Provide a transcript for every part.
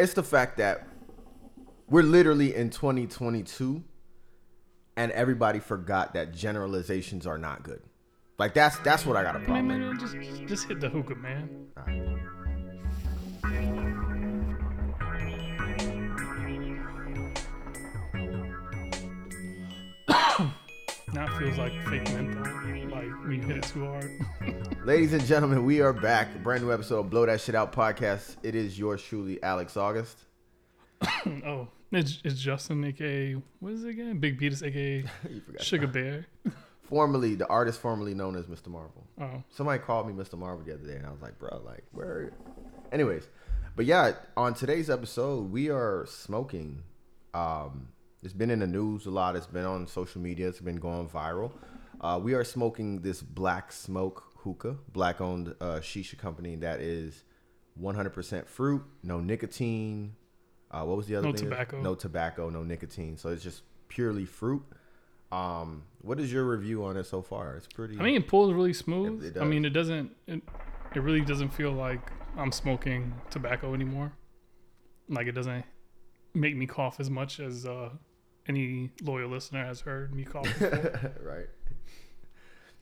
It's the fact that we're literally in 2022 and everybody forgot that generalizations are not good. Like that's that's what I got a problem man, just just hit the hookah, man. It feels like fake menthol, like you hit it too hard. Ladies and gentlemen, we are back. Brand new episode of Blow That Shit Out podcast. It is yours truly, Alex August. oh, it's, it's Justin, aka what is it again? Big Beatus, aka. Sugar Bear. Formerly, the artist formerly known as Mr. Marvel. Oh, Somebody called me Mr. Marvel the other day, and I was like, bro, like, where? Are you? Anyways, but yeah, on today's episode, we are smoking. Um, it's been in the news a lot. It's been on social media. It's been going viral. Uh, we are smoking this Black Smoke hookah, black-owned uh, shisha company that is 100% fruit, no nicotine. Uh, what was the other No thing? tobacco. No tobacco, no nicotine. So it's just purely fruit. Um, what is your review on it so far? It's pretty. I mean, it pulls really smooth. It I mean, it doesn't. It, it really doesn't feel like I'm smoking tobacco anymore. Like it doesn't make me cough as much as uh, any loyal listener has heard me call. right.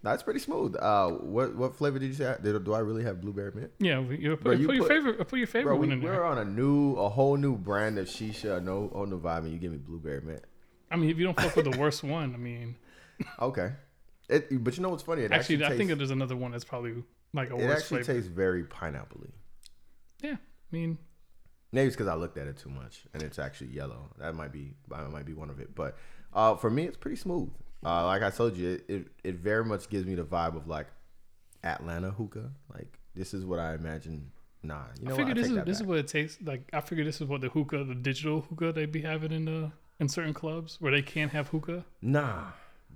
That's pretty smooth. Uh, what what flavor did you say? Did, do I really have blueberry mint? yeah, you put, Bro, put you your put- favorite. Put your favorite Bro, one we, in there. we're on a new, a whole new brand of shisha, no, whole new vibe, and you give me blueberry mint. I mean, if you don't fuck with the worst one, I mean, Okay. It, but you know what's funny? It actually, actually, I think there's another one that's probably like a worse. it worse actually flavor. tastes very pineapple-y. yeah, I mean, Maybe it's because I looked at it too much, and it's actually yellow. That might be that might be one of it. But uh, for me, it's pretty smooth. Uh, like I told you, it, it it very much gives me the vibe of like Atlanta hookah. Like this is what I imagine. Nah, you know I what? figure I this is this is what it tastes like. I figure this is what the hookah, the digital hookah they be having in the in certain clubs where they can't have hookah. Nah,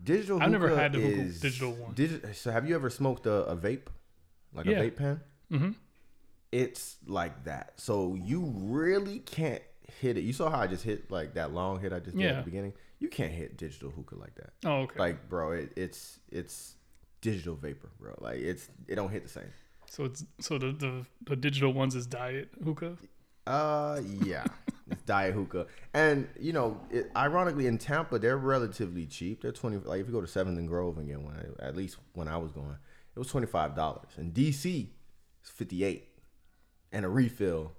digital. I've never had the hookah- digital one. Digi- so have you ever smoked a, a vape, like Yeah. a vape pen? hmm It's like that. So you really can't hit it. You saw how I just hit like that long hit I just did at the beginning. You can't hit digital hookah like that. Oh, okay. Like, bro, it, it's it's digital vapor, bro. Like it's it don't hit the same. So it's so the the, the digital ones is diet hookah. Uh, yeah, it's diet hookah, and you know, it, ironically, in Tampa, they're relatively cheap. They're twenty. Like if you go to Seventh and Grove and get one, at least when I was going, it was twenty five dollars. In DC, it's fifty eight, and a refill,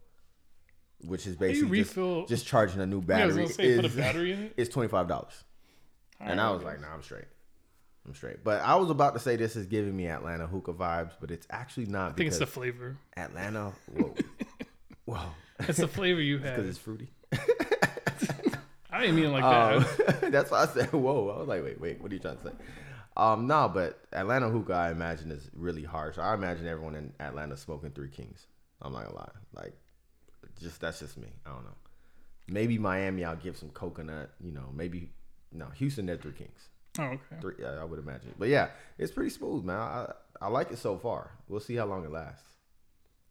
which is basically just, refill- just charging a new Yeah, battery. gonna say put a is- battery in it. It's twenty five dollars, and I was like, nah, I'm straight. I'm straight. But I was about to say this is giving me Atlanta hookah vibes, but it's actually not I think it's the flavor. Atlanta. Whoa, whoa, It's the flavor you have because it's fruity. I didn't mean it like that. Um, that's why I said, "Whoa!" I was like, "Wait, wait, what are you trying to say?" Um, no, but Atlanta hookah, I imagine, is really harsh. I imagine everyone in Atlanta smoking Three Kings. I'm not gonna lie, like, just that's just me. I don't know. Maybe Miami, I'll give some coconut. You know, maybe no Houston, they're Three Kings. Oh, okay. Three, yeah, I would imagine. But yeah, it's pretty smooth, man. I I like it so far. We'll see how long it lasts.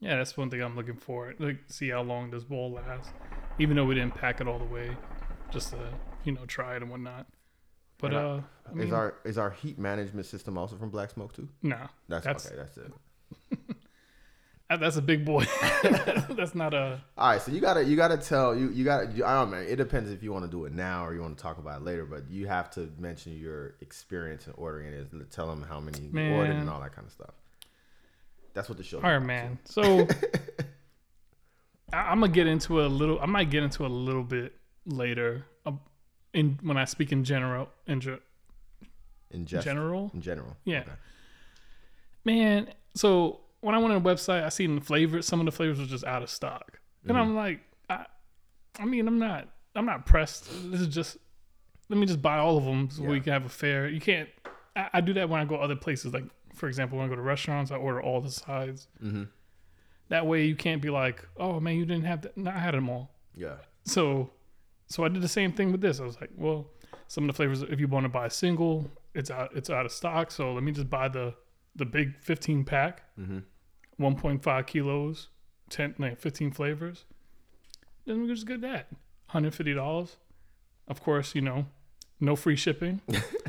Yeah, that's one thing I'm looking for. Like, see how long this bowl lasts. Even though we didn't pack it all the way, just to you know try it and whatnot. But And uh, I mean, is our is our heat management system also from Black Smoke too? nah, That's, That's- okay. That's it. That- that's a big boy. that's not a. All right, so you gotta you gotta tell you you gotta you, I don't know. It depends if you want to do it now or you want to talk about it later. But you have to mention your experience in ordering it. Tell them how many you ordered and all that kind of stuff. That's what the show. All right, man. So I, I'm gonna get into a little. I might get into a little bit later. uh, In when I speak in general, in ge- In just, general, in general. Yeah. Okay. man. So when I went on the website, I seen the flavors. Some of the flavors were just out of stock, and I'm like, I, I mean, I'm not, I'm not pressed. This is just, let me just buy all of them so we can have a fair. You can't. I, I do that when I go other places. Like for example, when I go to restaurants, I order all the sides. Mm-hmm. That way, you can't be like, oh man, you didn't have that. No, I had them all. Yeah. So, so I did the same thing with this. I was like, well, some of the flavors, if you want to buy a single, it's out, it's out of stock. So let me just buy the the big 15 pack, Mm-hmm. 1.5 kilos, 10, like 15 flavors. Then we just get that, 150 dollars. Of course, you know, no free shipping.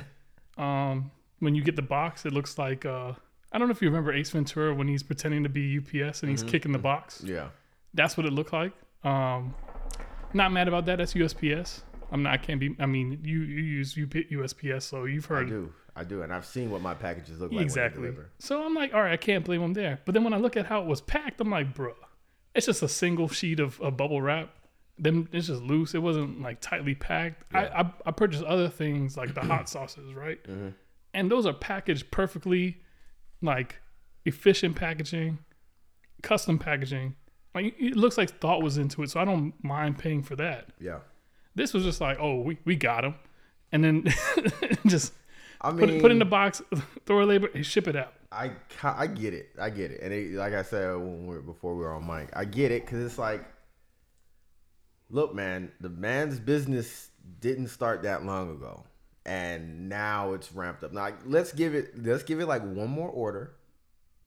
um, when you get the box, it looks like uh, I don't know if you remember Ace Ventura when he's pretending to be UPS and he's Mhm. kicking the box. Yeah. That's what it looked like. Um, not mad about that. That's USPS. I'm not. I can't be. I mean, you you use USPS, so you've heard. I do, I do, and I've seen what my packages look like exactly. when they deliver. So I'm like, all right, I can't blame them there. But then when I look at how it was packed, I'm like, bro, it's just a single sheet of, of bubble wrap. Then it's just loose. It wasn't like tightly packed. I, I I purchased other things like the hot sauces, right? Mm-hmm. And those are packaged perfectly, like efficient packaging, custom packaging. Like it looks like thought was into it, so I don't mind paying for that. Yeah, This was just like, oh, we, we got them, and then just I put it, put it in the box, throw a label, and ship it out. I I get it, I get it, and it, like I said when we before we were on mic, I get it because it's like, look, man, the man's business didn't start that long ago, and now it's ramped up. Now let's give it, let's give it like one more order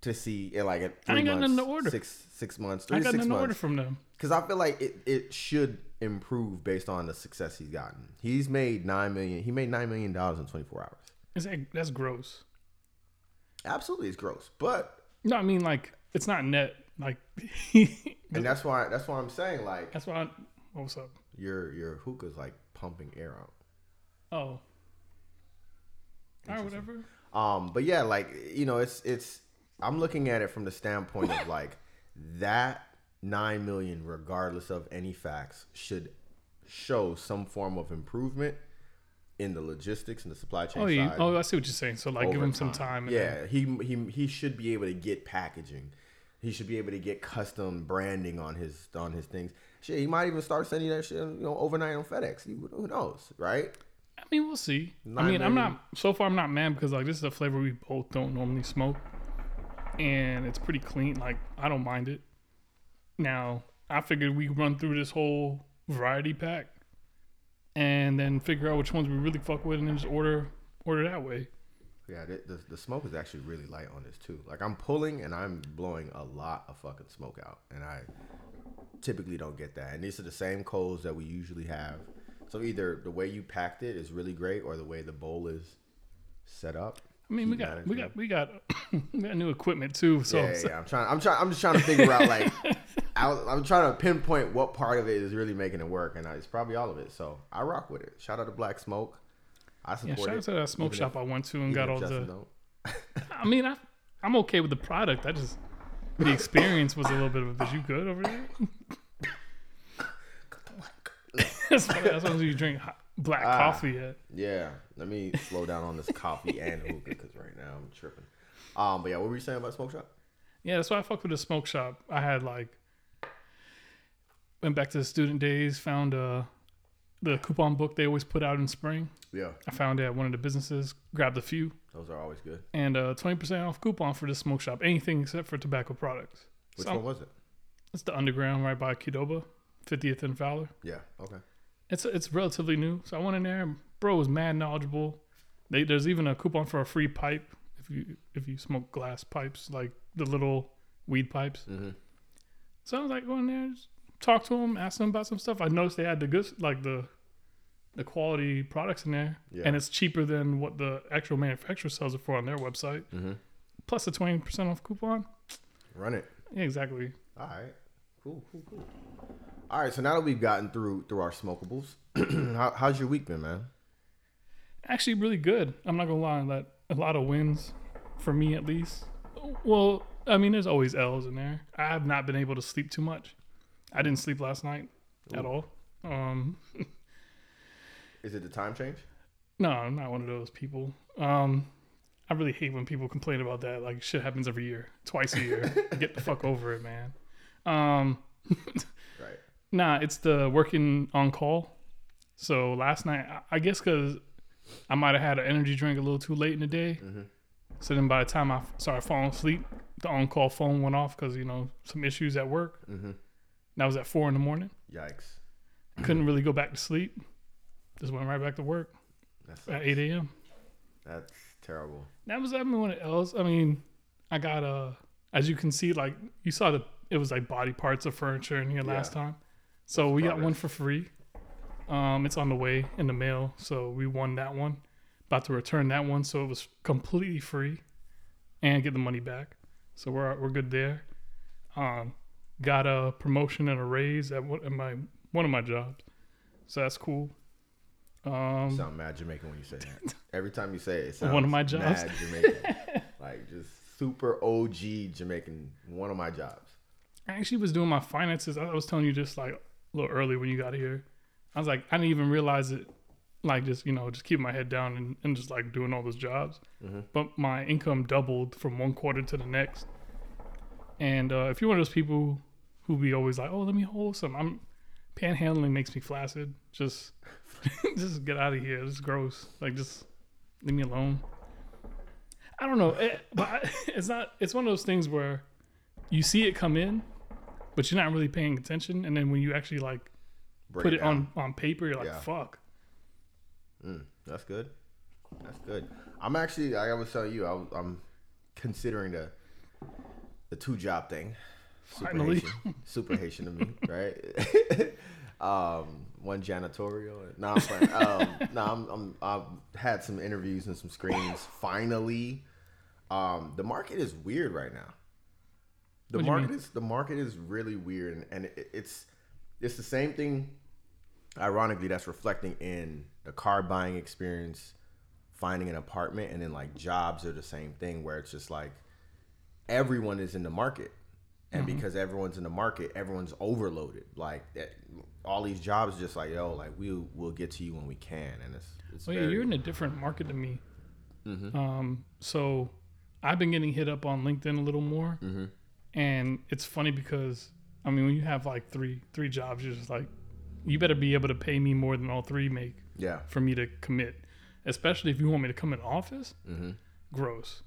to see, in like I three ain't got months, nothing to order. six six months, three I to got six nothing to order from them. because I feel like it it should improve based on the success he's gotten. He's made nine million. He made nine million dollars in twenty four hours. It's like, that's gross. Absolutely, it's gross, but No, I mean like it's not net. Like and that's why that's why I'm saying like that's why. I, oh, what's up? your your hookah's like pumping air out. Oh, all right, whatever. Um, but yeah, like you know, it's it's I'm looking at it from the standpoint of like that nine million, regardless of any facts, should show some form of improvement in the logistics and the supply chain Oh, you, side. oh, I see what you're saying. So like, give him some time. and Yeah, he he he should be able to get packaging. He should be able to get custom branding on his on his things. Shit, he might even start sending that shit, you know, overnight on FedEx. Who who knows, right? I mean, we'll see. I Nine mean, I'm not so far. I'm not mad because like this is a flavor we both don't normally smoke, and it's pretty clean. Like I don't mind it. Now I figured we could run through this whole variety pack, and then figure out which ones we really fuck with, and then just order order that way. Yeah, the, the the smoke is actually really light on this too. Like I'm pulling and I'm blowing a lot of fucking smoke out, and I typically don't get that. And these are the same coals that we usually have. So either the way you packed it is really great, or the way the bowl is set up. I mean, we got we got we got we got new equipment too. So, yeah, yeah, yeah. I'm trying. I'm trying. I'm just trying to figure out like, I, I'm trying to pinpoint what part of it is really making it work, and it's probably all of it. So I rock with it. Shout out to Black Smoke. I support yeah, shout it. out to that smoke even shop if- I went to and got all Justin the. I mean, I I'm okay with the product. I just the experience was a little bit of a. You good over there? that's why that's why you drink hot, black Ah. coffee at. Yeah, let me slow down on this coffee and hookah because right now I'm tripping. Um, but yeah, what were you saying about smoke shop? Yeah, that's why I fucked with the smoke shop. I had like went back to the student days, found uh the coupon book they always put out in spring. Yeah, I found it at one of the businesses, grabbed a few, those are always good. and uh twenty percent off coupon for the smoke shop. Anything except for tobacco products. Which So- one was it? It's the underground right by Qdoba, 50th and Fowler. Yeah, okay. It's it's relatively new, so I went in there. Bro was mad knowledgeable. They, there's even a coupon for a free pipe if you if you smoke glass pipes, like the little weed pipes. Mm-hmm. So I was like, going in there, just talk to them, ask them about some stuff. I noticed they had the good, like the the quality products in there, Yeah. and it's cheaper than what the actual manufacturer sells it for on their website. Mm-hmm. Plus a twenty percent off coupon. Run it. Yeah, exactly. All right. Cool, cool, cool. All right, so now that we've gotten through through our smokables, how, how's your week been, man? actually really good. I'm not gonna lie, that a lot of wins for me at least. Well, I mean, there's always L's in there. I have not been able to sleep too much. I didn't sleep last night at all. Um, Is it the time change? no, I'm not one of those people. Um, I really hate when people complain about that. Like shit happens every year, twice a year. Get the fuck over it, man. Um, Right. Nah, it's the working on call. So last night, I- guess because I might have had an energy drink a little too late in the day. Mhm. So then by the time I started falling asleep, the on call phone went off because, you know, some issues at work. Mm-hmm. That was at four in the morning. Yikes. Couldn't really go back to sleep. Just went right back to work That's at 8 a.m. that's terrible. That was everyone else. I mean, I got a, as you can see, like you saw the it was like body parts of furniture in here last time. So That's we got one for free. Um, it's on the way in the mail, so we won that one. About to return that one, so it was completely free, and get the money back. So we're we're good there. Um, got a promotion and a raise at, one, at my one of my jobs, so that's cool. You Um, sound mad Jamaican when you say that. Every time you say it, it sounds One of my jobs. mad Jamaican. like just super OG Jamaican. One of my jobs. I actually was doing my finances. I was telling you just like a little early when you got here. I was like, I didn't even realize it. Like just you know, just keeping my head down and, and just like doing all those jobs. Mhm. But my income doubled from one quarter to the next. And uh, if you're one of those people who be always like, oh, let me hold some, I'm panhandling makes me flaccid. Just just get out of here. It's gross. Like just leave me alone. I don't know, it, but I, it's not. It's one of those things where you see it come in, but you're not really paying attention. And then when you actually like Break put it down. on on paper, you're like, Yeah. fuck. Mm, that's good. That's good. I'm actually, like I was telling you, I I'm considering the the two job thing. Super Finally. Haitian, super Haitian to me, right? um, one janitorial. No, I'm playing. Um, no, I'm, I'm. I've had some interviews and some screens. Finally, um, the market is weird right now. The What market is the market is really weird, and, and it, it's it's the same thing. Ironically, that's reflecting in the car buying experience, finding an apartment, and then like jobs are the same thing, where it's just like everyone is in the market, and Mm-hmm. because everyone's in the market, everyone's overloaded. Like that, all these jobs, just like yo, like we will we'll get to you when we can, and it's it's Well, yeah, you're in a different market than me. Mhm. Um, so I've been getting hit up on LinkedIn a little more, Mhm. and it's funny because I mean, when you have like three three jobs, you're just like, you better be able to pay me more than all three make yeah. for me to commit. Especially if you want me to come in office, hmm gross.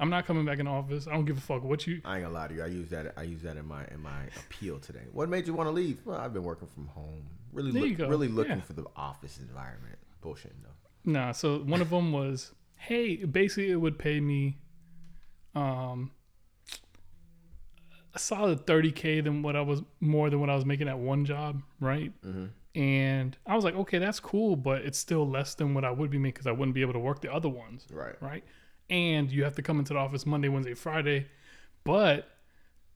I'm not coming back in office. I don't give a fuck what you. I ain't gonna lie to you. I use that. I use that in my in my appeal today. What made you want to leave? Well, I've been working from home. Really, look, really looking Yeah. for the office environment. Bullshit though. Nah, so one of them was, hey, basically it would pay me, um, a solid 30k than what I was more than what I was making at one job, right? Mhm. And I was like, okay, that's cool, but it's still less than what I would be making because I wouldn't be able to work the other ones, Right. right? And you have to come into the office Monday, Wednesday, Friday, but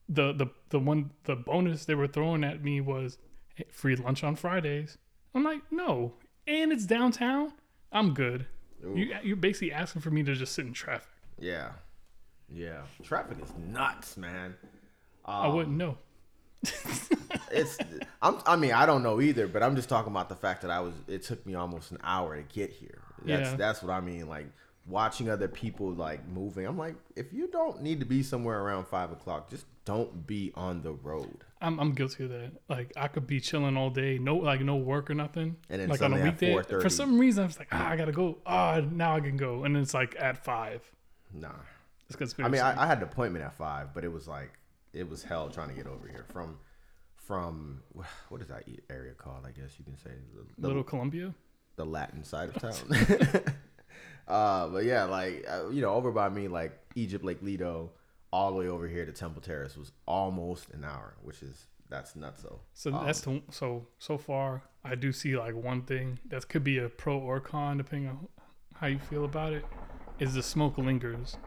the the the one the bonus they were throwing at me was hey, free lunch on Fridays. I'm like, no, and it's downtown. I'm good. Ooh. You you're basically asking for me to just sit in traffic. Yeah. Yeah. Traffic is nuts, man. I Um, wouldn't know. It's. I'm. I mean, I don't know either, but I'm just talking about the fact that I was. It took me almost an hour to get here. That's Yeah. that's what I mean. Like watching other people like moving. I'm like, if you don't need to be somewhere around five o'clock, just don't be on the road. I'm I'm guilty of that. Like I could be chilling all day, no like no work or nothing. And then like on a weekday, for some reason I was like, ah, I gotta go. Ah, now I can go, and it's like at five. Nah. It's because I mean, I, I had an appointment at five, but it was like it was hell trying to get over here from from what is that area called? I guess you can say the, the, Little Columbia. the Latin side of town. uh, but yeah, like uh, you know, over by me, like Egypt, Lake Leto, all the way over here to Temple Terrace was almost an hour, which is that's nuts. So So Um, that's the so so far I do see like one thing that could be a pro or con depending on how you feel about it. Is the smoke lingers,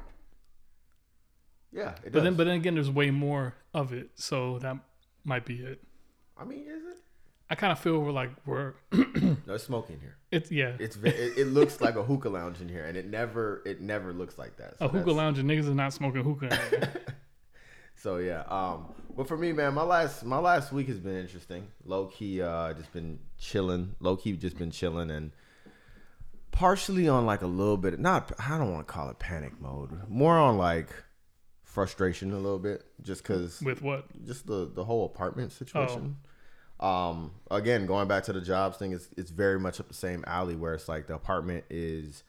yeah, it but does. then but then again, there's way more of it, so that might be it. I mean, is it? I kind of feel we're like we're No it's smoking here. it's yeah It's it, it looks like a hookah lounge in here, and it never it never looks like that. So a hookah that's- lounge and niggas are not smoking hookah. in. So yeah, um, but for me, man, my last my last week has been interesting. Low key, uh, just been chilling. Low key, just been chilling, and partially on like a little bit. Not I don't want to call it panic mode. More on like frustration a little bit, just because With what? just the the whole apartment situation. Um, again, going back to the jobs thing, it's it's very much up the same alley where it's like the apartment is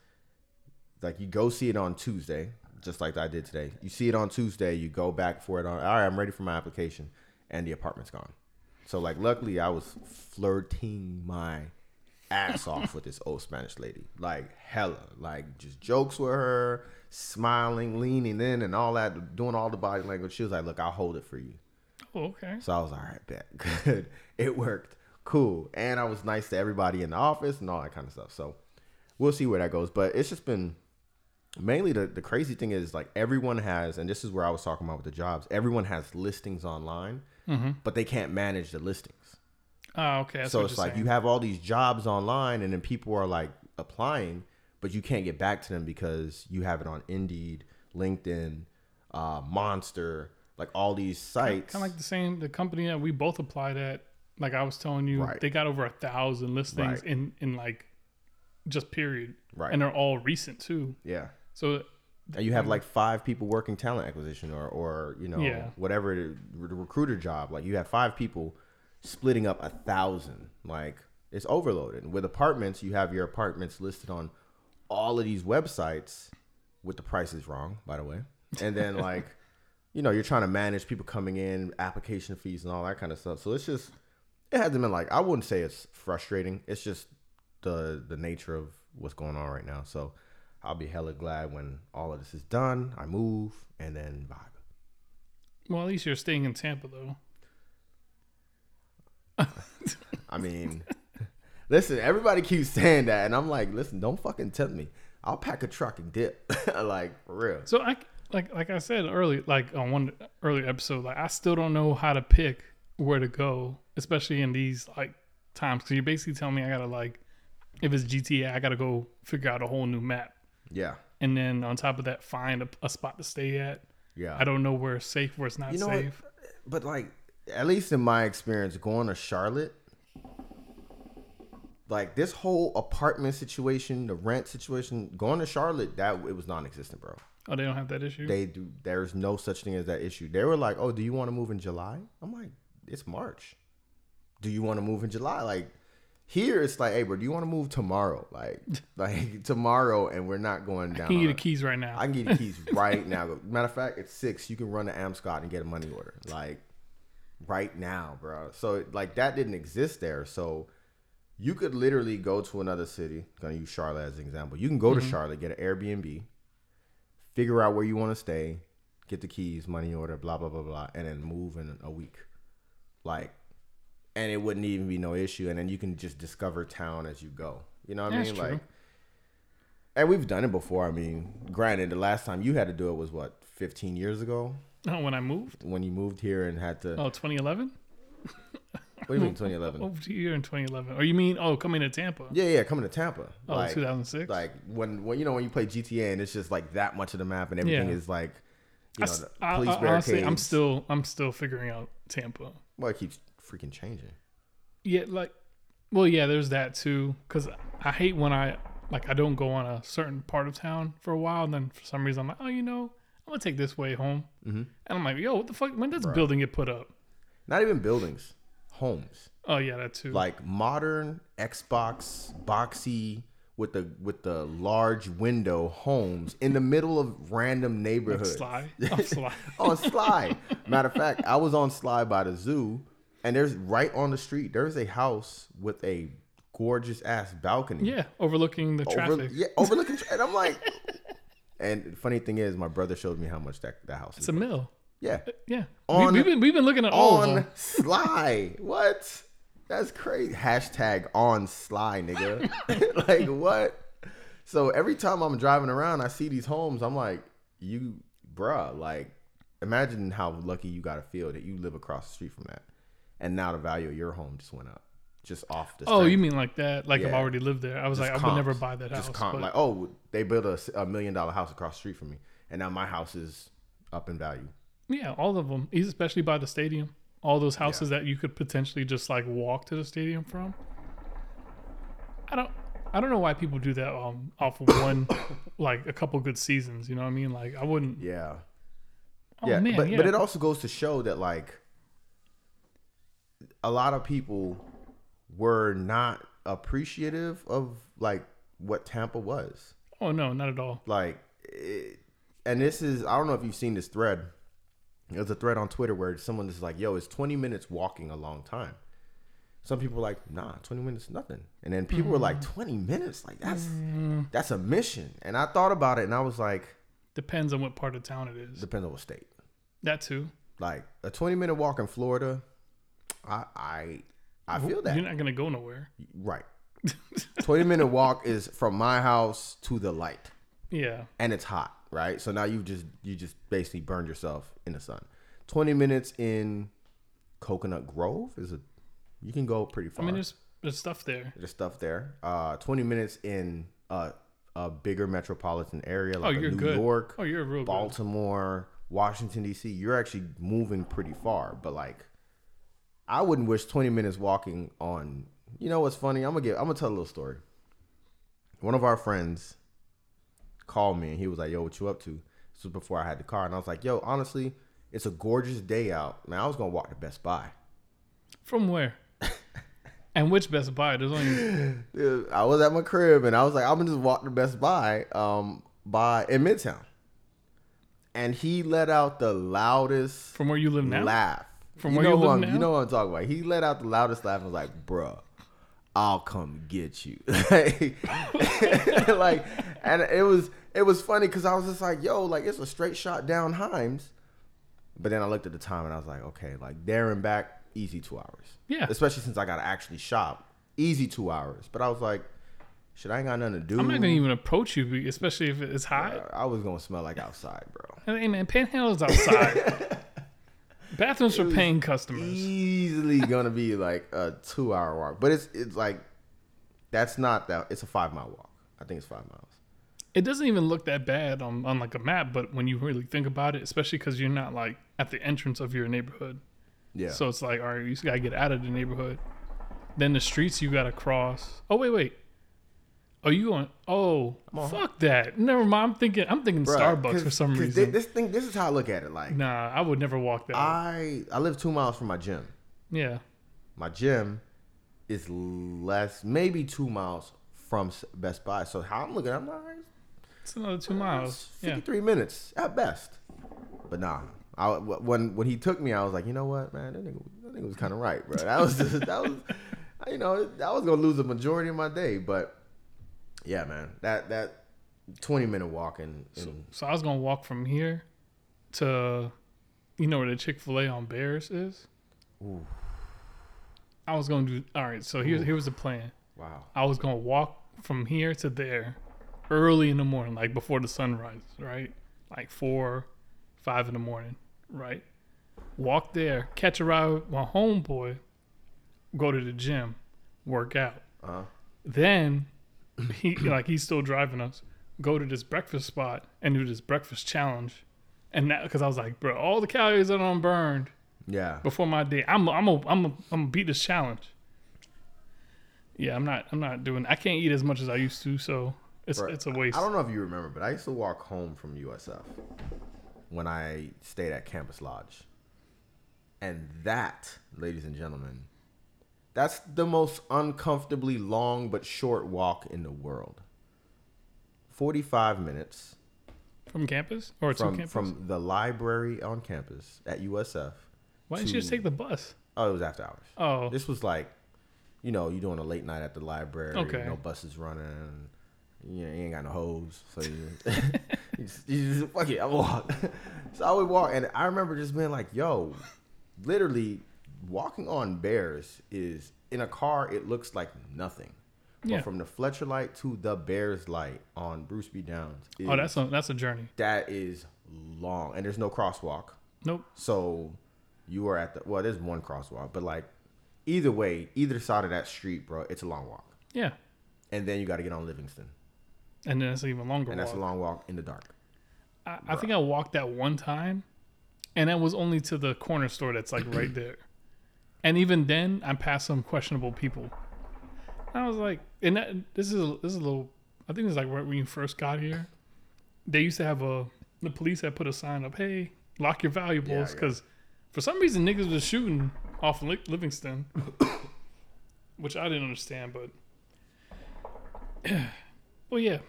like you go see it on Tuesday, just like I did today. You see it on Tuesday, you go back for it on. All right, I'm ready for my application, and the apartment's gone. So like, luckily, I was flirting my ass off with this old Spanish lady, like hella, like just jokes with her, smiling, leaning in, and all that, doing all the body language. She was like, "Look, I'll hold it for you." Oh, okay. So I was all right, bet good. It worked, cool, and I was nice to everybody in the office and all that kind of stuff. So we'll see where that goes. But it's just been mainly the the crazy thing is like everyone has, and this is where I was talking about with the jobs. Everyone has listings online, but they can't manage the listings. Oh, okay. So it's like saying. you have all these jobs online, and then people are like applying, but you can't get back to them because you have it on Indeed, LinkedIn, uh, Monster, like all these sites. kind of like the same the company that we both applied at. Like I was telling you, Right. they got over a thousand listings Right. in in like just period, Right. and they're all recent too. yeah. So And you have um, like five people working talent acquisition or, or you know, Yeah. whatever the, the recruiter job. Like you have five people splitting up a thousand. Like it's overloaded. With apartments, you have your apartments listed on all of these websites with the prices wrong, by the way. And then like, you know, you're trying to manage people coming in, application fees and all that kind of stuff. So it's just it hasn't been like I wouldn't say it's frustrating. It's just the the nature of what's going on right now. So I'll be hella glad when all of this is done. I move and then vibe. well, at least you're staying in Tampa though. I mean, listen, everybody keeps saying that, and I'm like, listen, don't fucking tempt me. I'll pack a truck and dip, like for real. So I like like I said early, like on one earlier episode, like I still don't know how to pick where to go, especially in these like times. Because you're basically telling me I gotta like, if it's GTA, I gotta go figure out a whole new map, Yeah, and then on top of that, find a, a spot to stay at. yeah. I don't know where it's safe, where it's not You know what? safe. But like, at least in my experience, going to Charlotte, like this whole apartment situation, the rent situation, going to Charlotte, that it was non-existent, bro. Oh, they don't have that issue. They do. There's no such thing as that issue. They were like, "Oh, do you want to move in July?" I'm like, "It's March. Do you want to move in July?" Like here, it's like, "Hey, bro, do you want to move tomorrow?" Like, like tomorrow, and we're not going down. I Can get the keys right now? I can get the keys right now. Matter of fact, it's six. You can run to Amscot and get a money order, like right now, bro. So like that didn't exist there. So you could literally go to another city. Gonna use Charlotte as an example. You can go to mm-hmm. Charlotte, get an Airbnb, figure out where you want to stay, get the keys, money order, blah blah blah blah, and then move in a week. Like, and it wouldn't even be no issue. And then you can just discover town as you go. You know what I mean? true. Like. And we've done it before. I mean, granted, the last time you had to do it was what, 15 years ago oh, when I moved? when you moved here and had to. Oh, 2011? What do you mean 2011? Moved here in 2011. Or you mean, oh, coming to Tampa? Yeah, yeah, coming to Tampa. Oh, like, 2006? like when, when you know when you play GTA and it's just like that much of the map and everything Yeah. is like, you know, I- police I- honestly, barricades. I'm still, I'm still figuring out Tampa. Well, it keeps freaking changing. Yeah, like, well, yeah, there's that too. Cause I hate when I like I don't go on a certain part of town for a while, and then for some reason I'm like, oh, you know, I'm gonna take this way home, Mm-hmm. and I'm like, yo, what the fuck? When does building get put up? Not even buildings, homes. Oh yeah, that too. Like modern Xbox boxy with the with the large window homes in the middle of random neighborhoods. Oh, Sligh, oh, Sligh. on Sligh. Matter of fact, I was on Sligh by the zoo, and there's right on the street. There's a house with a gorgeous ass balcony. yeah, overlooking the over, traffic. yeah, overlooking. tra- and I'm like, and funny thing is, my brother showed me how much that that house It's is. a mill. Yeah, uh, Yeah, On- we, have been we've been looking at all of on them. Sligh. What? That's crazy. Hashtag on Sligh, nigga. like what? So every time I'm driving around, I see these homes. I'm like, you, bruh. Like, imagine how lucky you gotta feel that you live across the street from that, and now the value of your home just went up, just off the. Oh, you mean like that? Like I've already lived there. I was Just like, I would never buy that house. just comp, but- like, oh, they built a, a million dollar house across the street from me, and now my house is up in value. Yeah, all of them, especially by the stadium. All those houses that you could potentially just like walk to the stadium from. I don't, I don't know why people do that um, off of one, like a couple good seasons. You know what I mean? Like I wouldn't. Yeah. Oh yeah, man, but yeah. but it also goes to show that like a lot of people were not appreciative of like what Tampa was. oh no, not at all. Like it, and this is I don't know if you've seen this thread. There's a thread on Twitter where someone is like, "Yo, is 20 minutes walking a long time?" Some people were like, "Nah, 20 minutes nothing." And then people were like, mm. "20 minutes? Like that's mm. that's a mission." And I thought about it and I was like, Depends on what part of town it is. "Depends on what state." That too. Like a 20 minute walk in Florida, I I I feel that. You're not gonna go nowhere. Right. 20 minute walk is from my house to the light Yeah. and it's hot, right? So now you just you just basically burned yourself in the sun. 20 minutes in Coconut Grove is a you can go pretty far. I mean, there's there's stuff there. There's stuff there. Uh, 20 minutes in uh, a bigger metropolitan area like oh, a you're New good. York, Oh, you're real good. Baltimore, Washington D.C. You're actually moving pretty far, but like, I wouldn't wish 20 minutes walking on. You know what's funny? I'm gonna get. I'm gonna tell a little story. One of our friends called me and he was like, "Yo, what you up to?" This was before I had the car, and I was like, "Yo, honestly, it's a gorgeous day out. Man, I was gonna walk to Best Buy." From where? and which Best Buy? There's only Dude, I was at my crib and I was like, I'm gonna just walk to Best Buy, um, by in Midtown. And he let out the loudest from where you live now. laugh. From you where know you who live I'm- now? You know what I'm talking about. He let out the loudest laugh and was like, bruh, I'll come get you. like, and it was it was funny because I was just like, yo, like it's a straight shot down Himes. But then I looked at the time and I was like, okay, like there and back, easy two hours. Yeah. Especially since I gotta actually shop. Easy two hours. But I was like, shit, I ain't got nothing to do. I'm not gonna even approach you, especially if it's hot. I was gonna smell like outside, bro. Hey man, Panhandle's outside. Bathrooms for paying customers. Easily gonna be like a two hour walk. But it's it's like that's not that it's a five mile walk. I think it's five miles. It doesn't even look that bad on, on like a map, but when you really think about it, especially because you're not like at the entrance of your neighborhood, Yeah. so it's like, all right, you just gotta get out of the neighborhood. Then the streets you gotta cross. Oh wait, wait. Oh, you going? Oh, fuck that. Never mind. I'm thinking. I'm thinking Bruh, Starbucks for some reason. thi- This thing this is how I look at it. Like nah, I would never walk that. way. I I live two miles from my gym. yeah. My gym is less maybe two miles from Best Buy. So how I'm looking, I'm like It's another two uh, miles. Yeah. 53 minutes at best. But nah, I, when when he took me, I was like, you know what, man, that nigga, that nigga was kind of right, bro. That was just, that was, you know, I was gonna lose a majority of my day, but yeah, man, that that 20 minute walk and, in So I was gonna walk from here to, you know where the Chick Fil A on Bearss is. Ooh. I was gonna do. All right. So here's here was the plan. wow, I was gonna walk from here to there, early in the morning, like before the sun rises, right? Like four, five in the morning, right? Walk there, catch a ride with my homeboy, go to the gym, work out. uh, Then he like he's still driving us. Go to this breakfast spot and do this breakfast challenge, and that because I was like, bro, all the calories that I'm burned yeah, before my day, I'm I'm a, I'm a, I'm gonna beat this challenge. Yeah, I'm not I'm not doing. I can't eat as much as I used to, so it's Bro, it's a waste. I don't know if you remember, but I used to walk home from USF when I stayed at Campus Lodge. And that, ladies and gentlemen, that's the most uncomfortably long but short walk in the world. 45 minutes From campus or to from, campus? from the library on campus at USF. Why didn't you just take the bus? Oh, it was after hours. Oh, This was like, you know, you're doing a late night at the library. Okay. No buses running. You, know, you ain't got no hose, so you, you, just, you just fuck it. I walk. so I would walk, and I remember just being like, "Yo, literally, walking on Bearss is in a car. It looks like nothing. Yeah. But from the Fletcher Light to the Bearss Light on Bruce B. Downs, is, oh, that's a that's a journey. that is long, and there's no crosswalk. Nope. So you are at the well, there's one crosswalk, but like either way, either side of that street, bro, it's a long walk. Yeah, And then you got to get on Livingston, and then it's an even longer. and that's a long walk in the dark. I, I think I walked that one time, and that was only to the corner store that's like right there. And even then, I passed some questionable people. I was like, and that, this is a, this is a little. I think it's like right when you first got here. They used to have a the police had put a sign up, "Hey, lock your valuables," Yeah, yeah. because for some reason niggas was shooting off Li- Livingston, which I didn't understand. But well, yeah,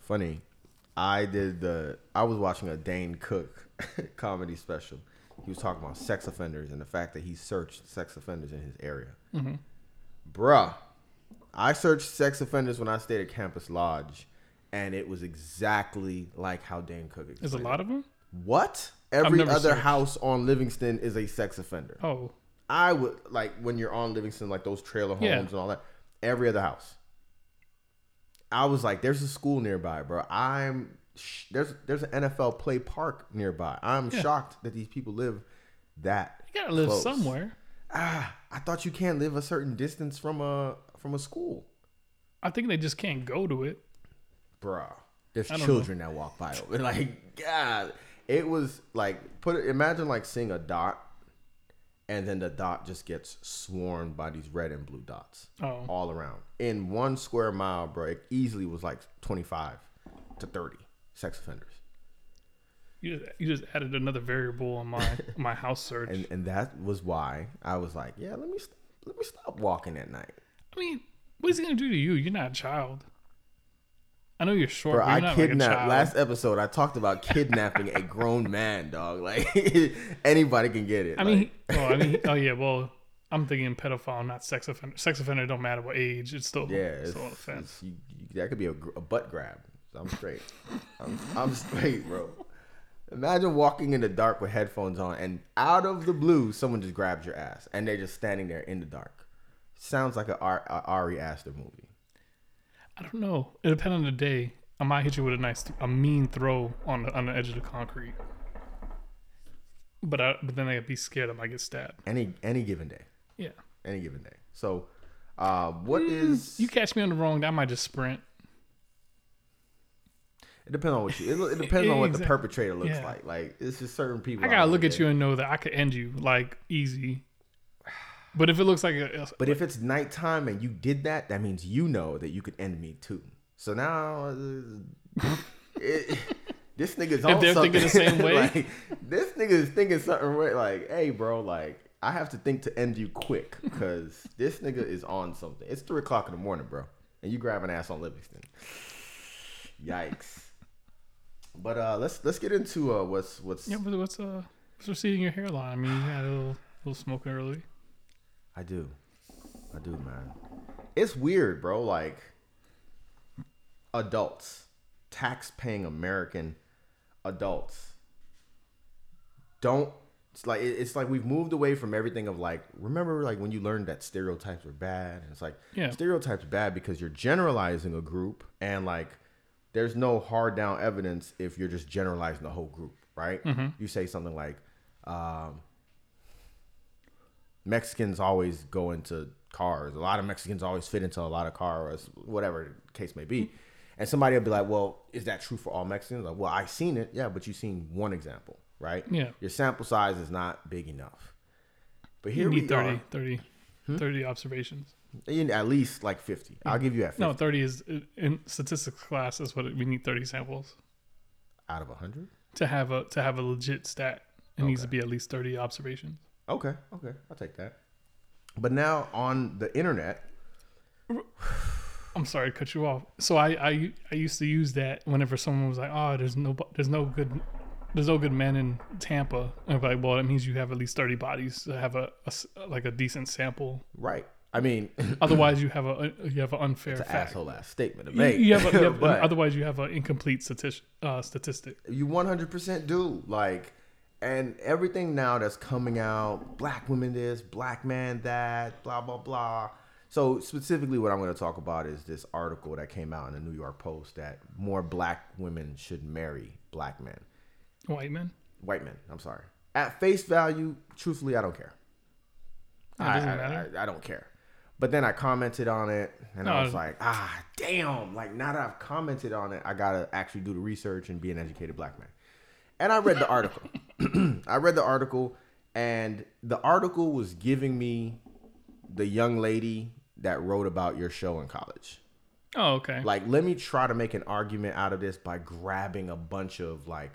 Funny, I did the. I was watching a Dane Cook comedy special. He was talking about sex offenders and the fact that he searched sex offenders in his area. Mhm. Bruh, I searched sex offenders when I stayed at Campus Lodge, and it was exactly like how Dane Cook explained. there's a lot of them. What? Every other searched. house on Livingston is a sex offender. Oh, I would like when you're on Livingston, like those trailer homes Yeah. and all that. Every other house. I was like, "There's a school nearby, bro. I'm sh- there's there's an NFL play park nearby. I'm Yeah. shocked that these people live that. you gotta live close. somewhere. ah, I thought you can't live a certain distance from a from a school, I think they just can't go to it. bruh. There's children that walk by over. Like, God, it was like put. it Imagine like seeing a dot, and then the dot just gets swarmed by these red and blue dots Oh, all around in one square mile, bro. It easily was like 25 to 30 sex offenders. you just, you just added another variable on my my house search. and and that was why I was like, yeah, let me st- let me stop walking at night, I mean, what is he gonna do to you? You're not a child. I know you're short, bro. you're I not like kidnapped last episode. I talked about kidnapping a grown man, dog. Like anybody can get it. I Like, mean, oh, I mean, oh yeah. Well, I'm thinking pedophile, not sex offender. Sex offender don't matter what age. It's still yeah, it's still an offense. you, that could be a, a butt grab. I'm straight. I'm, I'm straight, bro. Imagine walking in the dark with headphones on, and out of the blue, someone just grabs your ass, and they're just standing there in the dark. Sounds like a, Ar- Ari Aster movie. I don't know. It depends on the day. I might hit you with a nice, a mean throw on the on the edge of the concrete. But I, but then I'd be scared I might get stabbed. Any any given day. Yeah. any given day. So, uh, what is? You catch me on the wrong I might just sprint. It depends on what you. It, it depends on what the perpetrator looks yeah. like. Like it's just certain people. I gotta look there at you and know that I could end you like easy. But if it looks like a, But if it's nighttime and you did that, that means you know that you could end me too. So now, it, this nigga's on they're something. thinking the same way? like, this nigga is thinking something right. Like, hey, bro, like I have to think to end you quick because this nigga is on something. It's three o'clock in the morning, bro, and you grab an ass on Livingston. Yikes. But uh, let's let's get into uh, what's what's yeah, but what's uh what's receding your hairline? I mean, you had a little little smoking early. I do. I do, man. It's weird, bro. Like adults, tax paying American adults don't it's like it's like we've moved away from everything of like remember like when you learned that stereotypes were bad and it's like Yeah. stereotypes bad because you're generalizing a group and like there's no hard down evidence if you're just generalizing the whole group right you say something like um, Mexicans always go into cars. A lot of Mexicans always fit into a lot of cars, whatever the case may be. And somebody will be like, "Well, is that true for all Mexicans?" Like, "Well, I've seen it, yeah, but you've seen one example, right? Yeah. Your sample size is not big enough." But here You we 30, are, 30, Hmm? 30 observations. in at least like fifty. I'll give you that 50 No, 30 is in statistics class is what it, we need 30 samples out of hundred. to have a to have a legit stat. It needs to be at least 30 observations. Okay, okay, I'll take that. But now on the internet, I'm sorry to cut you off. So I, I I used to use that whenever someone was like, "Oh, there's no there's no good there's no good men in Tampa." And I'm like, "Well, that means you have at least 30 bodies to have a like a decent sample. right? I mean, Otherwise, you have a you have an unfair it's an asshole ass statement to make. you have, a, you have But- otherwise you have an incomplete statistic. Uh, statistic. You 100% do. Like, and everything now that's coming out, black women this, black man that, blah, blah, blah. So, specifically, what I'm going to talk about is this article that came out in the New York Post that more black women should marry black men. White men. White men, I'm sorry. At face value, truthfully, I don't care. I, I-. I- I don't care. But then I commented on it and I was like, ah, damn. Like, now that I've commented on it, I got to actually do the research and be an educated black man. And I read the article. I read the article, and the article was giving me the young lady that wrote about your show in college. Oh, okay. Like, let me try to make an argument out of this by grabbing a bunch of like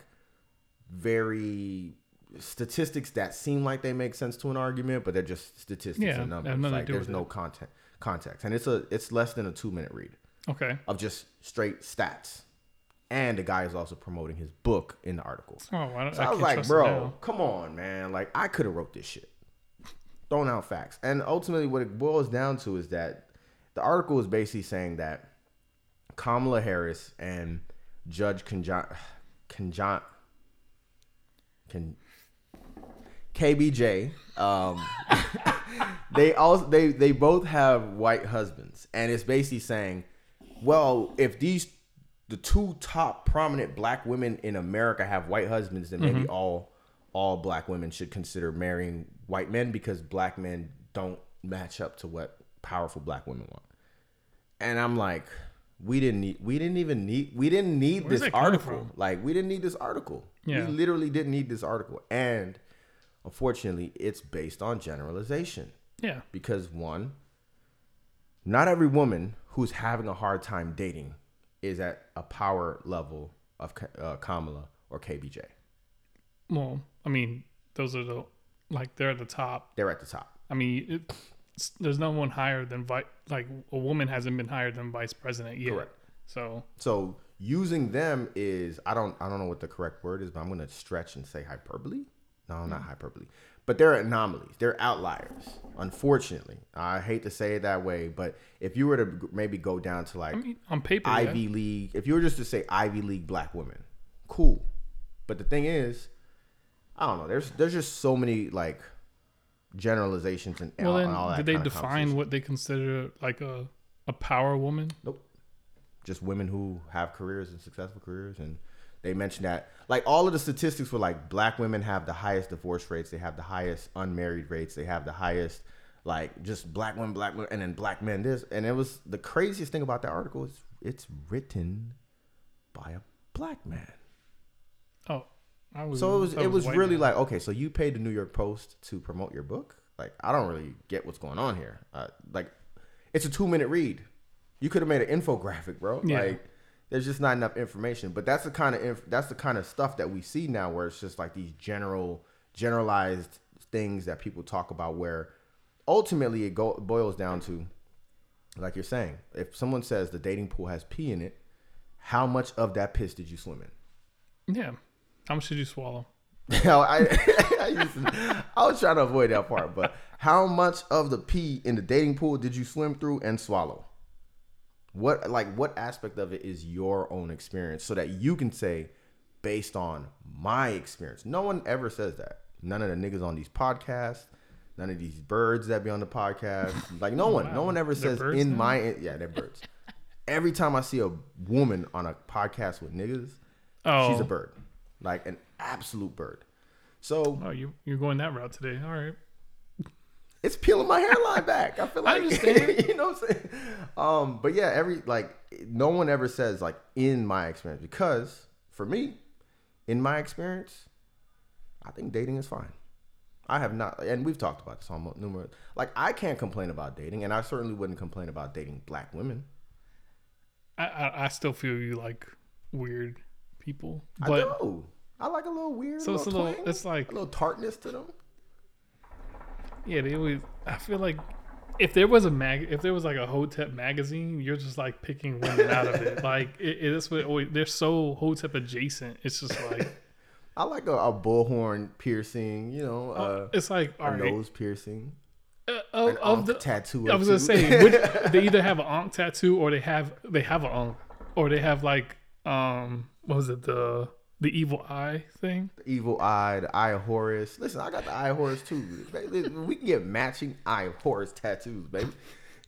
very statistics that seem like they make sense to an argument, but they're just statistics Yeah, and numbers. Like, there's no it. content context, and it's a it's less than a two minute read okay. of just straight stats. And the guy is also promoting his book in the article. Oh, I, don't, So I, I, was like, bro, come on, man. Like, I could have wrote this shit. Throwing out facts. And ultimately, what it boils down to is that the article is basically saying that Kamala Harris and Judge Conjon, Conjon, Con, KBJ, um, they also they they both have white husbands, and it's basically saying, well, if these the two top prominent black women in America have white husbands, then maybe all all black women should consider marrying white men because black men don't match up to what powerful black women want. And I'm like, we didn't need we didn't even need we didn't need Where's this article. Like we didn't need this article. Yeah. We literally didn't need this article. And unfortunately, it's based on generalization Yeah. because one, not every woman who's having a hard time dating is at a power level of uh, Kamala or KBJ. Well, I mean, those are the like they're at the top. They're at the top. I mean, it, there's no one higher than vi- like a woman hasn't been higher than vice president yet. Correct. So So using them is I don't I don't know what the correct word is, but I'm gonna stretch and say hyperbole. No, not mm. hyperbole. But they're anomalies. They're outliers. Unfortunately, I hate to say it that way, but if you were to maybe go down to like I mean, on paper, Ivy yeah. League, if you were just to say Ivy League black women, cool. But the thing is, I don't know. There's there's just so many like generalizations and, Well, and all that. did they define what they consider like a a power woman? Nope. Just women who have careers and successful careers. And they mentioned that, like, all of the statistics were like black women have the highest divorce rates, they have the highest unmarried rates, they have the highest, like, just black women, black women, and then black men. This. And it was the craziest thing about that article is it's written by a black man. Oh, I was. So it was it was white really man. like okay, so you paid the New York Post to promote your book? Like I don't really get what's going on here. Uh, like it's a two minute read. You could have made an infographic, bro. Yeah. Like there's just not enough information. But that's the kind of inf- that's the kind of stuff that we see now, where it's just like these general generalized things that people talk about. Where ultimately it go- boils down to, like you're saying, if someone says the dating pool has pee in it, how much of that piss did you swim in? Yeah. How much did you swallow? Hell, I, I, used to, I was trying to avoid that part, but how much of the pee in the dating pool did you swim through and swallow? What like what aspect of it is your own experience so that you can say based on my experience. No one ever says that. None of the niggas on these podcasts, none of these birds that be on the podcast. Like no one, no one ever says in now? my yeah, they're birds. Every time I see a woman on a podcast with niggas, Oh, she's a oh. bird. Like an absolute bird. So Oh, you you're going that route today. All right. It's peeling my hairline back. I feel like I understand. you know what I'm saying. Um, but yeah, every like no one ever says like in my experience because for me, in my experience, I think dating is fine. I have not, and we've talked about this on numerous. Like I can't complain about dating, and I certainly wouldn't complain about dating black women. I I, I still feel you like weird people, I but do. I like a little weird. so it's a little little. twang, It's like a little tartness to them. Yeah, they always. I feel like if there was a mag, if there was like a Hotep magazine, you're just like picking women out of it. Like it, it is what always, they're so Hotep adjacent. It's just like I like a, a bullhorn piercing. You know, uh, it's like a right. nose piercing, Uh, of, of the tattoo. I was gonna two. say which, they either have an ankh tattoo or they have they have an ankh or they have like um what was it the the evil eye thing. The evil eye, the eye of Horus. Listen, I got the eye of Horus too. We can get matching eye of Horus tattoos, baby. You